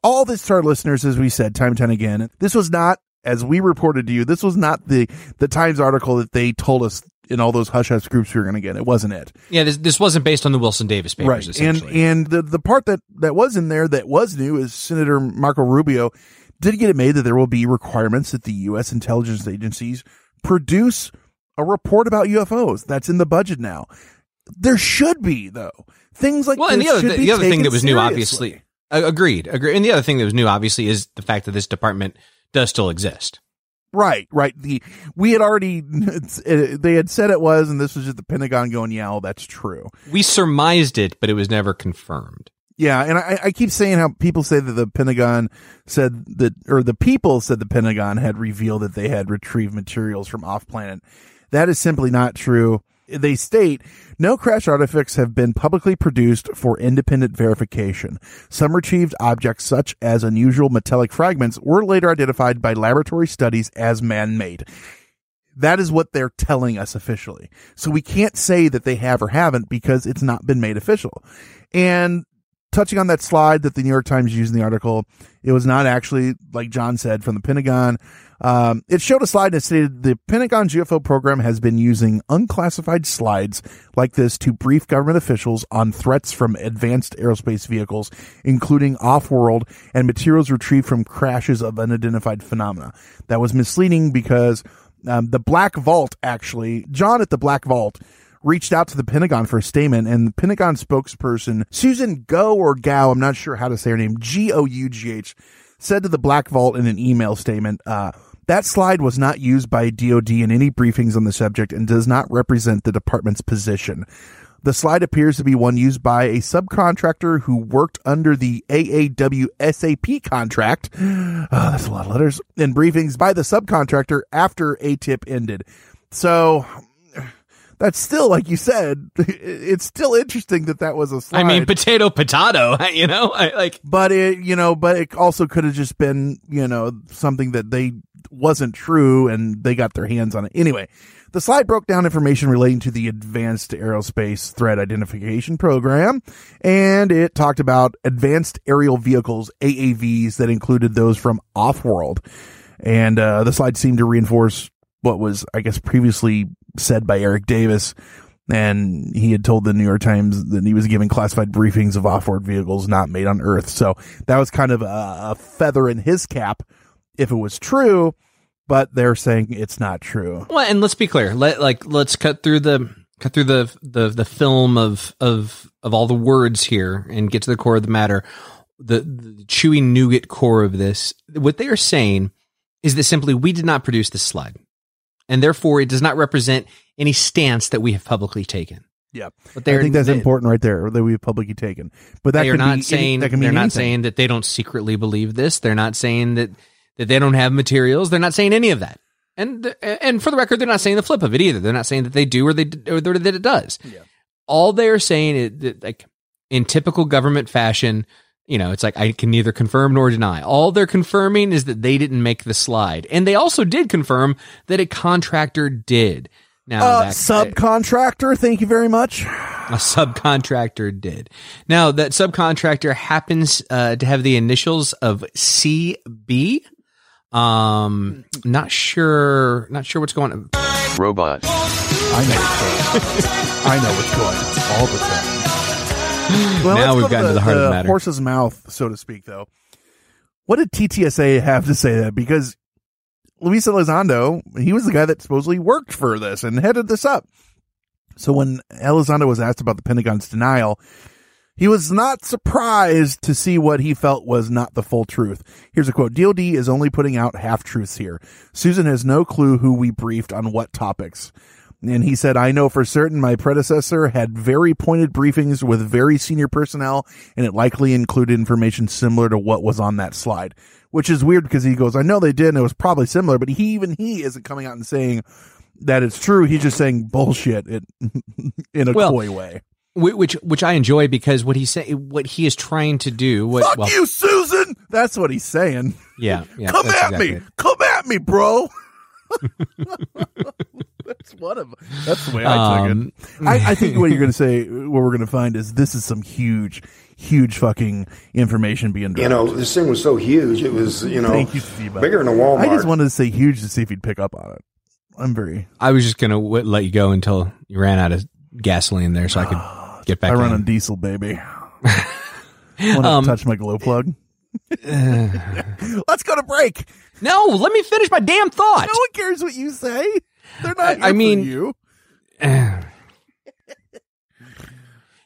Speaker 3: all this to our listeners, as we said time and time again. This was not, as we reported to you, this was not the the Times article that they told us in all those hush hush groups we were going to get. It wasn't it.
Speaker 1: Yeah, this this wasn't based on the Wilson Davis papers.
Speaker 3: Right. And and the the part that that was in there that was new is Senator Marco Rubio did get it made that there will be requirements that the U.S. intelligence agencies produce a report about UFOs. That's in the budget now. There should be though things like
Speaker 1: well, and the other
Speaker 3: should
Speaker 1: th-
Speaker 3: be
Speaker 1: the other thing that was new, obviously, agreed, agreed. And the other thing that was new, obviously, is the fact that this department does still exist.
Speaker 3: Right, right. The we had already uh, they had said it was, and this was just the Pentagon going, "Yeah, well, that's true."
Speaker 1: We surmised it, but it was never confirmed.
Speaker 3: Yeah, and I, I keep saying how people say that the Pentagon said that, or the people said the Pentagon had revealed that they had retrieved materials from off planet. That is simply not true. They state no crash artifacts have been publicly produced for independent verification. Some retrieved objects, such as unusual metallic fragments, were later identified by laboratory studies as man made. That is what they're telling us officially. So we can't say that they have or haven't because it's not been made official. And touching on that slide that the New York Times used in the article, it was not actually, like John said, from the Pentagon. Um, it showed a slide that stated the Pentagon's UFO program has been using unclassified slides like this to brief government officials on threats from advanced aerospace vehicles, including off-world and materials retrieved from crashes of unidentified phenomena. That was misleading because um, the Black Vault actually, John at the Black Vault reached out to the Pentagon for a statement, and the Pentagon spokesperson Susan Go or Gao, I'm not sure how to say her name, G O U G H, said to the Black Vault in an email statement, uh, that slide was not used by DoD in any briefings on the subject and does not represent the department's position. The slide appears to be one used by a subcontractor who worked under the AAW SAP contract. Oh, that's a lot of letters. In briefings by the subcontractor after ATIP ended. So that's still, like you said, it's still interesting that that was a slide.
Speaker 1: I mean, potato, potato. You know, I, like,
Speaker 3: but it, you know, but it also could have just been, you know, something that they wasn't true and they got their hands on it. Anyway, the slide broke down information relating to the Advanced Aerospace Threat Identification Program, and it talked about advanced aerial vehicles, AAVs, that included those from off-world. And uh, the slide seemed to reinforce what was, I guess, previously said by Eric Davis. And he had told the New York Times that he was giving classified briefings of off-world vehicles not made on Earth. So that was kind of a, a feather in his cap if it was true. but they're saying it's not true.
Speaker 1: Well, and let's be clear. Let like let's cut through the cut through the the the film of of of all the words here and get to the core of the matter. The, the chewy nougat core of this. What they are saying is that simply we did not produce this slide, and therefore it does not represent any stance that we have publicly taken.
Speaker 3: Yeah,
Speaker 1: But
Speaker 3: I think that's
Speaker 1: they-
Speaker 3: important right there that we've publicly taken. But that
Speaker 1: they are not
Speaker 3: be any-
Speaker 1: saying
Speaker 3: that
Speaker 1: they're not
Speaker 3: anything.
Speaker 1: saying that they don't secretly believe this. They're not saying that that they don't have materials. They're not saying any of that. And and for the record, they're not saying the flip of it either. They're not saying that they do or they or that it does. All they're saying is that, like in typical government fashion, you know, it's like I can neither confirm nor deny. All they're confirming is that they didn't make the slide, and they also did confirm that a contractor did. Now,
Speaker 3: Uh,
Speaker 1: that-
Speaker 3: subcontractor, thank you very much.
Speaker 1: a subcontractor did. Now that subcontractor happens uh, to have the initials of CB. Um, not sure, not sure what's going on.
Speaker 4: Robot.
Speaker 3: I know what's going on. I know what's going on all the time. Well,
Speaker 1: Now we've gotten to the heart of the matter.
Speaker 3: Horse's mouth, so to speak, though. What did TTSA have to say that? Because Luis Elizondo, he was the guy that supposedly worked for this and headed this up. So when Elizondo was asked about the Pentagon's denial, he was not surprised to see what he felt was not the full truth. Here's a quote. DOD is only putting out half truths here. Susan has no clue who we briefed on what topics. And he said, I know for certain my predecessor had very pointed briefings with very senior personnel, and it likely included information similar to what was on that slide. Which is weird because he goes, I know they did, and it was probably similar, but he even he isn't coming out and saying that it's true. He's just saying bullshit it, in a
Speaker 1: Well,
Speaker 3: coy way.
Speaker 1: Which, which I enjoy because what he say, what he is trying to do. What,
Speaker 3: Fuck
Speaker 1: well,
Speaker 3: you, Susan! That's what he's saying.
Speaker 1: Yeah, yeah.
Speaker 3: Come at
Speaker 1: exactly
Speaker 3: me!
Speaker 1: it.
Speaker 3: Come at me, bro! that's one of That's the way I took
Speaker 1: Um,
Speaker 3: it. I, I think what you're going to say, what we're going to find is this is some huge, huge fucking information being done.
Speaker 9: You know, this thing was so huge. It was, you know,
Speaker 3: Thank you, Steve.
Speaker 9: bigger than a Walmart.
Speaker 3: I just wanted to say huge to see if he'd pick up on it. I'm very.
Speaker 1: I was just gonna w- let you go until you ran out of gasoline there, so I could get back.
Speaker 3: I run
Speaker 1: in.
Speaker 3: on diesel, baby. Want to
Speaker 1: Um,
Speaker 3: touch my glow plug? Let's go to break.
Speaker 1: No, let me finish my damn thought.
Speaker 3: No one cares what you say. They're not.
Speaker 1: I-
Speaker 3: here
Speaker 1: I
Speaker 3: for
Speaker 1: mean-
Speaker 3: you.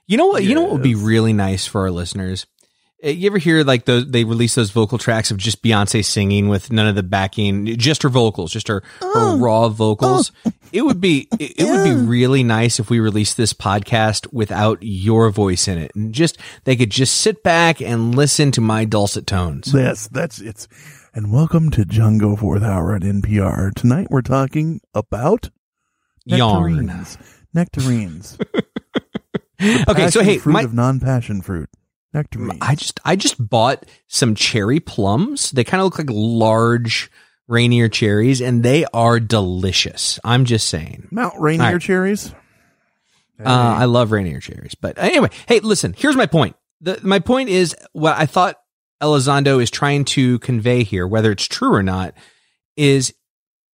Speaker 1: You know what? You know what would be really nice for our listeners. Uh, You ever hear like those? They release those vocal tracks of just Beyonce singing with none of the backing, just her vocals, just her, her raw vocals. it would be it, it would be really nice if we released this podcast without your voice in it, and just they could just sit back and listen to my dulcet tones.
Speaker 3: Yes, that's it's. And welcome to John Goforth Hour at NPR. Tonight we're talking about
Speaker 1: Yarn.
Speaker 3: nectarines. Nectarines.
Speaker 1: Okay, so hey,
Speaker 3: fruit
Speaker 1: my-
Speaker 3: of non-passion fruit. Nectarines.
Speaker 1: I just I just bought some cherry plums. They kind of look like large Rainier cherries, and they are delicious. I'm just saying.
Speaker 3: Mount Rainier
Speaker 1: right.
Speaker 3: cherries.
Speaker 1: Uh, I love Rainier cherries, but anyway, hey, listen. Here's my point. The, my point is what I thought Elizondo is trying to convey here, whether it's true or not, is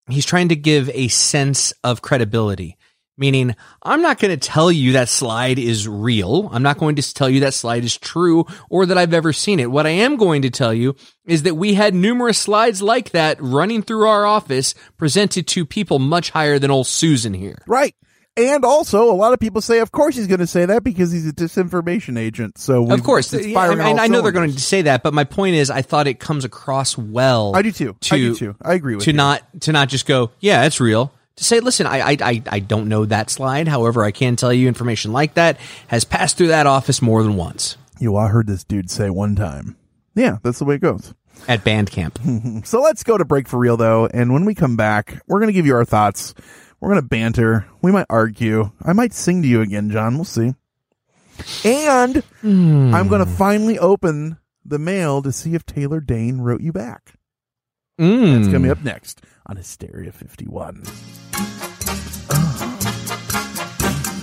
Speaker 1: he's trying to give a sense of credibility. Meaning, I'm not going to tell you that slide is real. I'm not going to tell you that slide is true or that I've ever seen it. What I am going to tell you is that we had numerous slides like that running through our office presented to people much higher than old Susan here.
Speaker 3: Right. And also, a lot of people say, of course, he's going to say that because he's a disinformation agent. So
Speaker 1: of course,
Speaker 3: it's
Speaker 1: yeah,
Speaker 3: firing
Speaker 1: I,
Speaker 3: all
Speaker 1: I know they're going to say that, but my point is, I thought it comes across well.
Speaker 3: I do too. I do too. I agree with
Speaker 1: to
Speaker 3: you.
Speaker 1: not to not just go, yeah, it's real. To say, listen, I, I I I don't know that slide. However, I can tell you information like that has passed through that office more than once
Speaker 3: You, I heard this dude say one time. Yeah, that's the way it goes.
Speaker 1: at band camp.
Speaker 3: So let's go to break for real though, and when we come back, we're going to give you our thoughts. We're going to banter. We might argue. I might sing to you again, John. We'll see. And I'm going to finally open the mail to see if Taylor Dayne wrote you back.
Speaker 1: Mm.
Speaker 3: That's coming up next on Hysteria 51.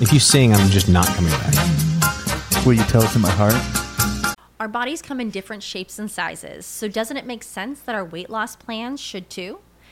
Speaker 1: If you sing, I'm just not coming back.
Speaker 3: Will you tell it to my heart?
Speaker 10: Our bodies come in different shapes and sizes, so doesn't it make sense that our weight loss plans should too?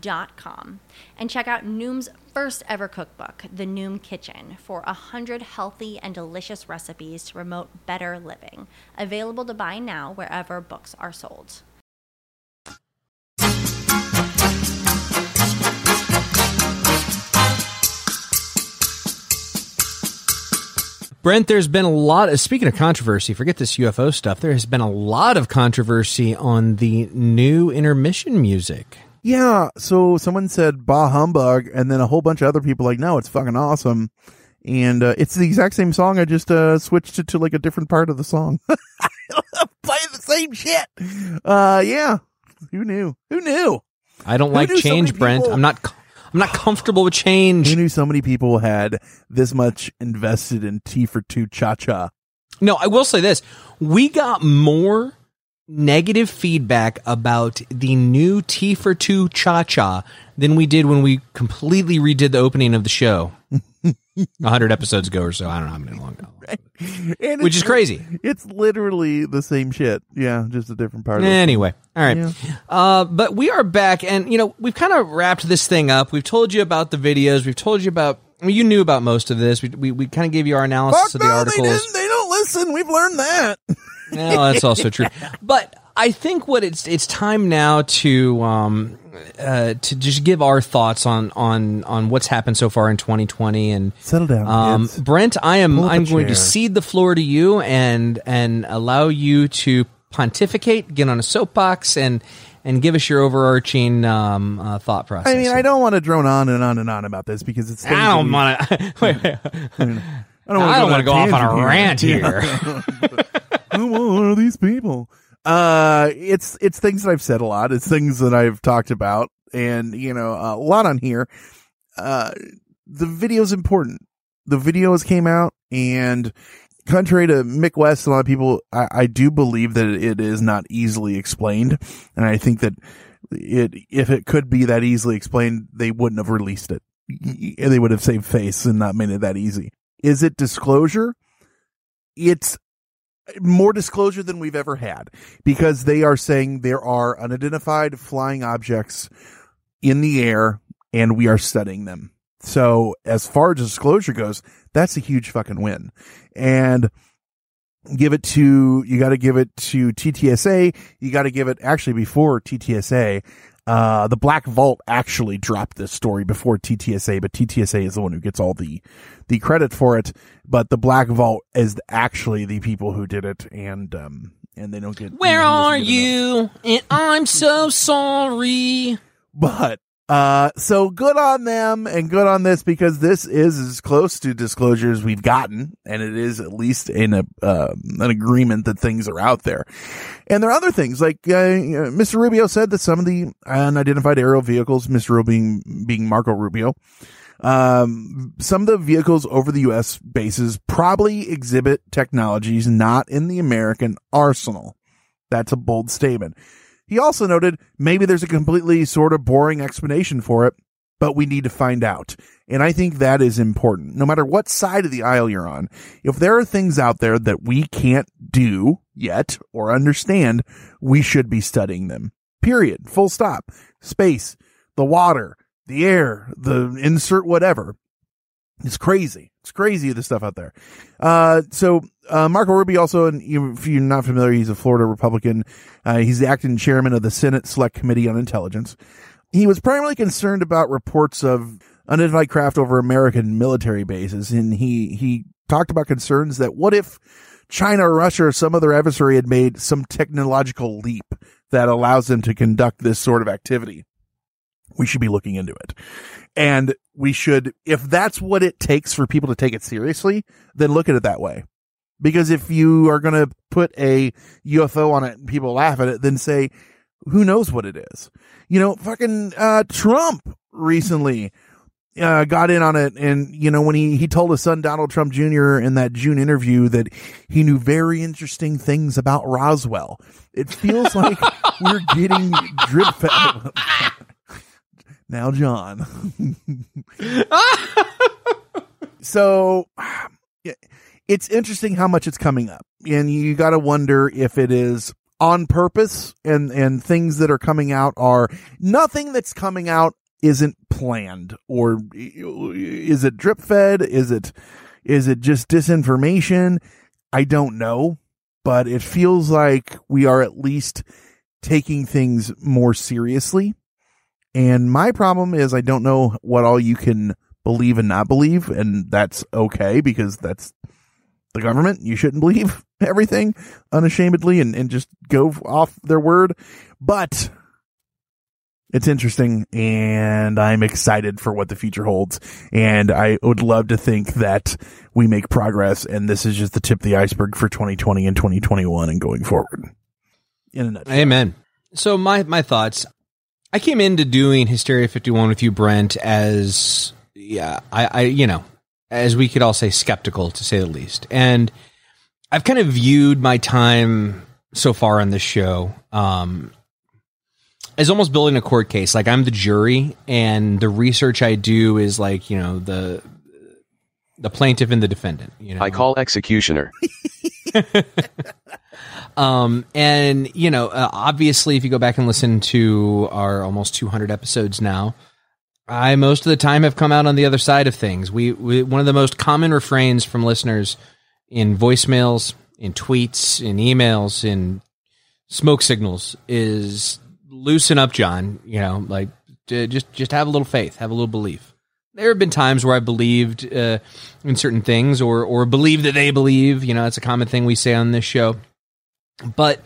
Speaker 10: Dot com and check out Noom's first ever cookbook, The Noom Kitchen, for a hundred healthy and delicious recipes to promote better living. Available to buy now wherever books are sold.
Speaker 1: Brent, there's been a lot of, speaking of controversy, forget this UFO stuff, there has been a lot of controversy on the new intermission music.
Speaker 3: Yeah, so someone said "bah humbug," and then a whole bunch of other people like, "No, it's fucking awesome," and uh, it's the exact same song. I just uh, switched it to like a different part of the song. Play the same shit. Uh, yeah. Who knew? Who knew?
Speaker 1: I don't
Speaker 3: Who
Speaker 1: like
Speaker 3: knew so
Speaker 1: change, Brent.
Speaker 3: people-
Speaker 1: I'm not. I'm not comfortable with change.
Speaker 3: Who knew so many people had this much invested in Tea for two cha cha?
Speaker 1: No, I will say this: we got more negative feedback about the new Tea for two cha cha than we did when we completely redid the opening of the show. A hundred episodes ago or so. I don't know how many long ago.
Speaker 3: And
Speaker 1: Which is crazy.
Speaker 3: It's literally the same shit. Yeah, just a different part. of it.
Speaker 1: Anyway, all right.
Speaker 3: Yeah.
Speaker 1: Uh, but we are back, and you know we've kind of wrapped this thing up. We've told you about the videos. We've told you about. I mean, you knew about most of this. We we, we kind of gave you our analysis
Speaker 3: Fuck
Speaker 1: of the
Speaker 3: no, they
Speaker 1: articles.
Speaker 3: didn't. They don't listen. We've learned that.
Speaker 1: No, that's also true. But I think what it's it's time now to um uh to just give our thoughts on on on what's happened so far in 2020 and
Speaker 3: Settle down,
Speaker 1: Um,
Speaker 3: kids.
Speaker 1: Brent, I am
Speaker 3: Pull up a
Speaker 1: I'm going to
Speaker 3: chair.
Speaker 1: cede the floor to you and and allow you to pontificate, get on a soapbox, and and give us your overarching um, uh, thought process.
Speaker 3: I mean, I don't want to drone on and on and on about this because it's.
Speaker 1: I don't want to. wait, wait.
Speaker 3: I don't wanna
Speaker 1: don't want to go off on
Speaker 3: tangent
Speaker 1: a rant here.
Speaker 3: Who are these people? Uh, it's it's things that I've said a lot. It's things that I've talked about, and you know, a lot on here. Uh, the video's important. The videos came out, and contrary to Mick West, a lot of people, I, I do believe that it is not easily explained, and I think that it if it could be that easily explained, they wouldn't have released it. They would have saved face and not made it that easy. Is it disclosure? It's more disclosure than we've ever had because they are saying there are unidentified flying objects in the air and we are studying them. So as far as disclosure goes, that's a huge fucking win. And give it to, you got to give it to TTSA. You got to give it actually before TTSA. Uh, the Black Vault actually dropped this story before TTSA, but TTSA is the one who gets all the, the credit for it. But the Black Vault is actually the people who did it, and um, and they don't get.
Speaker 1: Where are
Speaker 3: he enough.
Speaker 1: you? And I'm so sorry.
Speaker 3: But uh, so good on them and good on this because this is as close to disclosure as we've gotten, and it is at least in a uh, an agreement that things are out there. And there are other things like uh, Mr. Rubio said that some of the unidentified aerial vehicles, Mr. Rubio being, being Marco Rubio, um, some of the vehicles over the U.S. bases probably exhibit technologies not in the American arsenal. That's a bold statement. He also noted maybe there's a completely sort of boring explanation for it, but we need to find out. And I think that is important. No matter what side of the aisle you're on, if there are things out there that we can't do yet or understand, we should be studying them. Period. Full stop. Space, the water, the air, the insert whatever. It's crazy. It's crazy the stuff out there. Uh, so uh, Marco Rubio also, if you're not familiar, he's a Florida Republican. Uh, he's the acting chairman of the Senate Select Committee on Intelligence. He was primarily concerned about reports of unidentified craft over American military bases, and he he talked about concerns that what if China or Russia or some other adversary had made some technological leap that allows them to conduct this sort of activity? We should be looking into it. And we should, if that's what it takes for people to take it seriously, then look at it that way. Because if you are going to put a UFO on it and people laugh at it, then say, who knows what it is? You know, fucking uh, Trump recently uh, got in on it, and you know when he he told his son Donald Trump Jr. in that June interview that he knew very interesting things about Roswell. It feels like we're getting drip fed. now, John. so yeah, it's interesting how much it's coming up, and you got to wonder if it is on purpose and and things that are coming out are nothing that's coming out isn't planned or is it drip fed? Is it is it just disinformation? I don't know but it feels like we are at least taking things more seriously. And my problem is i don't know what all you can believe and not believe and that's okay because that's the government. You shouldn't believe everything unashamedly and, and just go off their word. But it's interesting and I'm excited for what the future holds. And I would love to think that we make progress and this is just the tip of the iceberg for 2020 and 2021 and going forward. In a nutshell.
Speaker 1: Amen. So my my thoughts. I came into doing Hysteria 51 with you, Brent, as yeah, I, I you know, as we could all say, skeptical to say the least. And I've kind of viewed my time so far on this show um, as almost building a court case. Like I'm the jury, and the research I do is like you know the the plaintiff and the defendant. You know,
Speaker 4: I call executioner.
Speaker 1: um, and you know, uh, obviously, if you go back and listen to our almost 200 episodes now, I most of the time have come out on the other side of things. We, we one of the most common refrains from listeners in voicemails, in tweets, in emails, in smoke signals is loosen up, John. You know, like just just have a little faith, have a little belief. There have been times where I believed uh, in certain things, or or believe that they believe. You know, it's a common thing we say on this show. But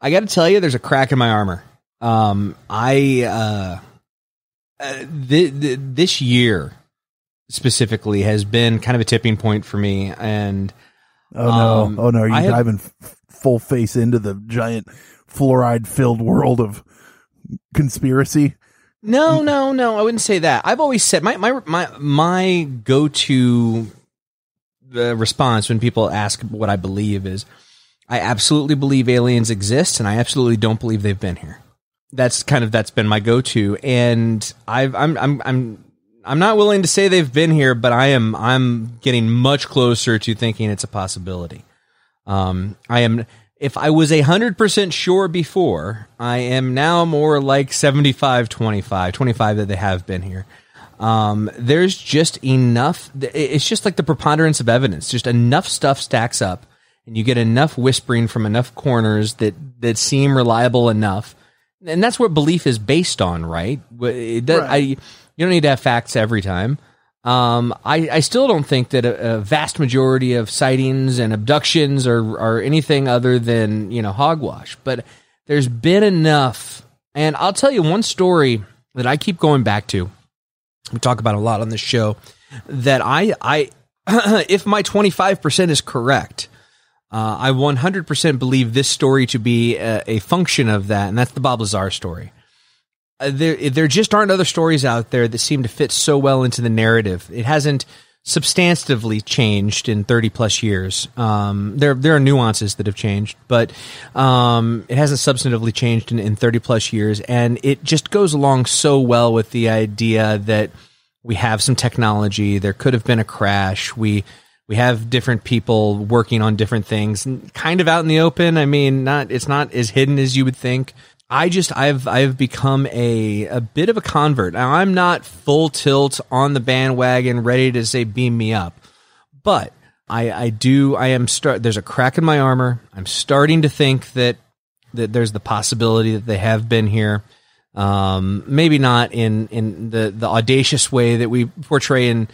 Speaker 1: I got to tell you, there's a crack in my armor. Um, I uh, uh, th- th- this year specifically has been kind of a tipping point for me. And
Speaker 3: oh no,
Speaker 1: um,
Speaker 3: oh no, are you
Speaker 1: I have-
Speaker 3: diving f- full face into the giant fluoride filled world of conspiracy?
Speaker 1: No, no, no. I wouldn't say that. I've always said my my my my go to the response when people ask what I believe is I absolutely believe aliens exist, and I absolutely don't believe they've been here. That's kind of that's been my go to, and I've I'm I'm I'm I'm not willing to say they've been here, but I am I'm getting much closer to thinking it's a possibility. Um, I am if I was a hundred percent sure before, I am now more like 75, 25, 25 that they have been here. Um, there's just enough. It's just like the preponderance of evidence. Just enough stuff stacks up, and you get enough whispering from enough corners that that seem reliable enough, and that's what belief is based on, right? It does, I you don't need to have facts every time. Um, I, I still don't think that a, a vast majority of sightings and abductions are, are anything other than, you know, hogwash. But there's been enough. And I'll tell you one story that I keep going back to. We talk about a lot on this show that I, I, if my 25% is correct, uh, I 100% believe this story to be a, a function of that. And that's the Bob Lazar story uh, there there just aren't other stories out there that seem to fit so well into the narrative. It hasn't substantively changed in 30 plus years. Um, there there are nuances that have changed, but um, it hasn't substantively changed in, in 30 plus years, and it just goes along so well with the idea that we have some technology. There could have been a crash. We we have different people working on different things, kind of out in the open. I mean, not it's not as hidden as you would think. I just I've I've become a a bit of a convert. Now I'm not full tilt on the bandwagon, ready to say beam me up, but I I do I am start. There's a crack in my armor. I'm starting to think that that there's the possibility that they have been here. Um, maybe not in in the the audacious way that we portray in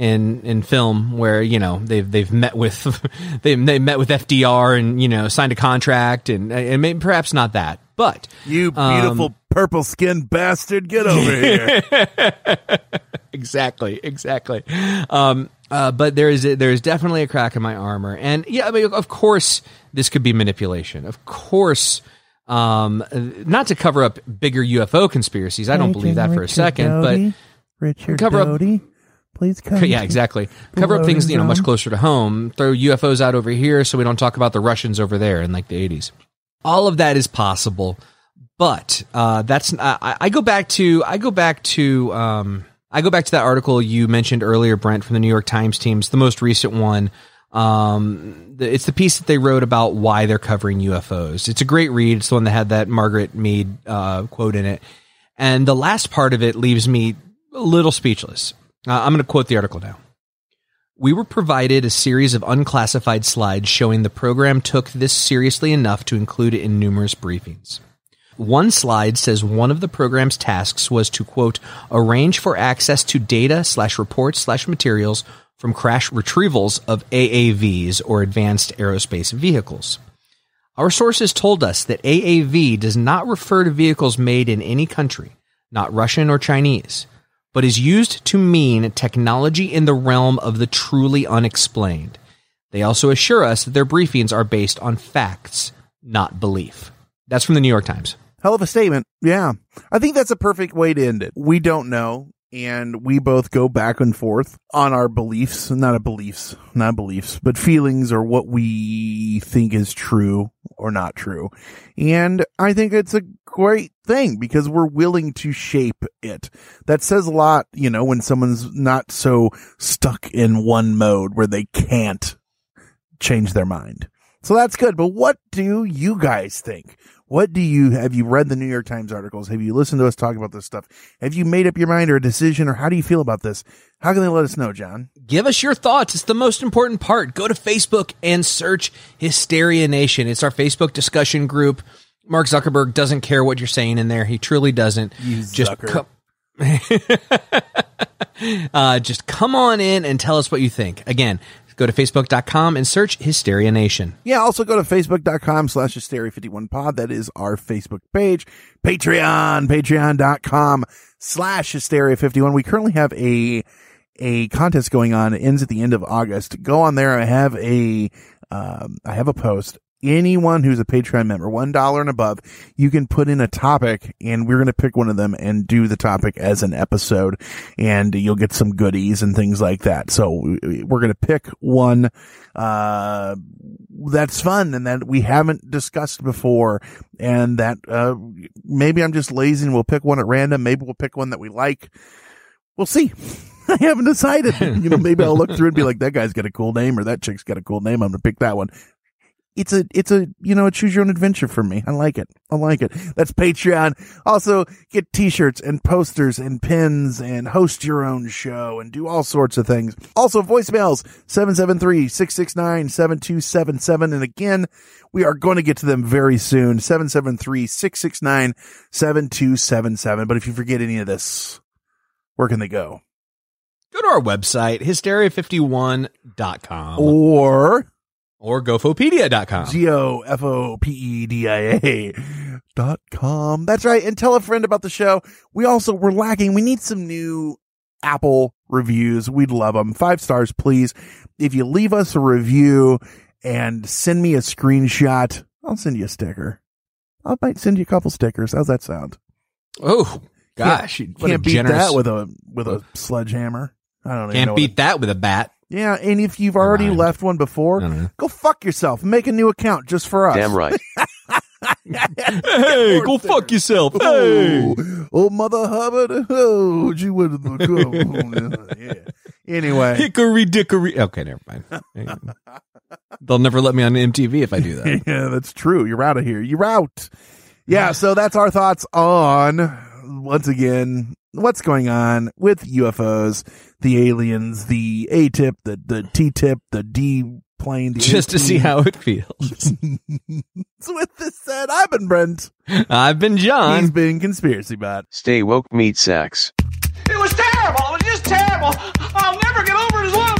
Speaker 1: in in film where you know they've they've met with they they met with FDR and you know signed a contract and and maybe, perhaps not that but
Speaker 3: You beautiful
Speaker 1: um,
Speaker 3: purple skinned bastard, get over here.
Speaker 1: exactly, exactly. Um, uh, but there is there is definitely a crack in my armor, and yeah, I mean, of course, this could be manipulation. Of course, Um, not to cover up bigger UFO conspiracies. I don't believe that for a second,
Speaker 3: Doty, Richard
Speaker 1: cover up-
Speaker 3: Doty, please come.
Speaker 1: yeah, exactly. Cover up things you know much closer to home. Throw UFOs out over here so we don't talk about the Russians over there in like the eighties. All of that is possible, but uh, that's I, I go back to I go back to um, I go back to that article you mentioned earlier, Brent, from the New York Times teams, the most recent one. Um, it's the piece that they wrote about why they're covering UFOs. It's a great read. It's the one that had that Margaret Mead uh, quote in it, and the last part of it leaves me a little speechless. Uh, I'm going to quote the article now. We were provided a series of unclassified slides showing the program took this seriously enough to include it in numerous briefings. One slide says one of the program's tasks was to quote arrange for access to data slash reports slash materials from crash retrievals of AAVs or advanced aerospace vehicles. Our sources told us that AAV does not refer to vehicles made in any country, not Russian or Chinese, but is used to mean technology in the realm of the truly unexplained. They also assure us that their briefings are based on facts, not belief. That's from the New York Times.
Speaker 3: Hell of a statement. Yeah. I think that's a perfect way to end it. We don't know. And we both go back and forth on our beliefs, not beliefs, not beliefs, but feelings or what we think is true or not true. And I think it's a great thing because we're willing to shape it. That says a lot, you know, when someone's not so stuck in one mode where they can't change their mind. So that's good. But what do you guys think? What do you have you read the New York Times articles? Have you listened to us talk about this stuff? Have you made up your mind or a decision or how do you feel about this? How can they let us know, John?
Speaker 1: Give us your thoughts. It's the most important part. Go to Facebook and search Hysteria Nation. It's our Facebook discussion group. Mark Zuckerberg doesn't care what you're saying in there. He truly doesn't.
Speaker 3: You
Speaker 1: just come, uh, just come on in and tell us what you think. Again, go to facebook.com and search Hysteria Nation.
Speaker 3: Yeah, also go to facebook.com slash hysteria51pod. That is our Facebook page. Patreon, patreon.com slash hysteria51. We currently have a, a contest going on. It ends at the end of August. Go on there. I have a, um, I have a post. Anyone who's a Patreon member, one dollar and above, you can put in a topic, and we're going to pick one of them and do the topic as an episode, and you'll get some goodies and things like that. So we- we're going to pick one uh, that's fun and that we haven't discussed before, and that uh, maybe I'm just lazy and we'll pick one at random. Maybe we'll pick one that we like. We'll see. I haven't decided. You know, maybe I'll look through and be like, that guy's got a cool name or that chick's got a cool name. I'm going to pick that one. It's a, it's a, you know, a choose your own adventure for me. I like it. I like it. That's Patreon. Also get t-shirts and posters and pins and host your own show and do all sorts of things. Also voicemails 773-669-7277. And again, we are going to get to them very soon. 773-669-7277. But if you forget any of this, where can they go?
Speaker 1: Go to our website, hysteria51.com
Speaker 3: Or
Speaker 1: or gofopedia.com.
Speaker 3: G-O-F-O-P-E-D-I-A dot com. That's right. And tell a friend about the show. We also, we're lacking. We need some new Apple reviews. We'd love them. Five stars, please. If you leave us a review and send me a screenshot, I'll send you a sticker. I might send you a couple stickers. How's that sound?
Speaker 1: Oh, gosh.
Speaker 3: Can't, can't beat
Speaker 1: generous-
Speaker 3: that with a, with a sledgehammer. I don't
Speaker 1: Can't beat that with a bat.
Speaker 3: Yeah, and if you've already
Speaker 1: Rhymed.
Speaker 3: left one before, go fuck yourself. Make a new account just for us.
Speaker 4: Damn right.
Speaker 1: Hey, go fuck yourself. Hey.
Speaker 3: Oh, oh, Mother Hubbard. Oh, you would have yeah. Anyway,
Speaker 1: Hickory dickory. Okay, never mind. They'll never let me on MTV if I do that.
Speaker 3: yeah, that's true. You're out of here. You're out. Yeah, so that's our thoughts on once again what's going on with UFOs, the aliens, the ATIP, the the T tip, the D plane, the
Speaker 1: Just to see how it feels.
Speaker 3: So with this said, I've been Bret.
Speaker 1: I've been John.
Speaker 3: He's been conspiracy bot.
Speaker 4: Stay woke, meat sex.
Speaker 11: It was terrible. It was just terrible. I'll never get over it as long as I live.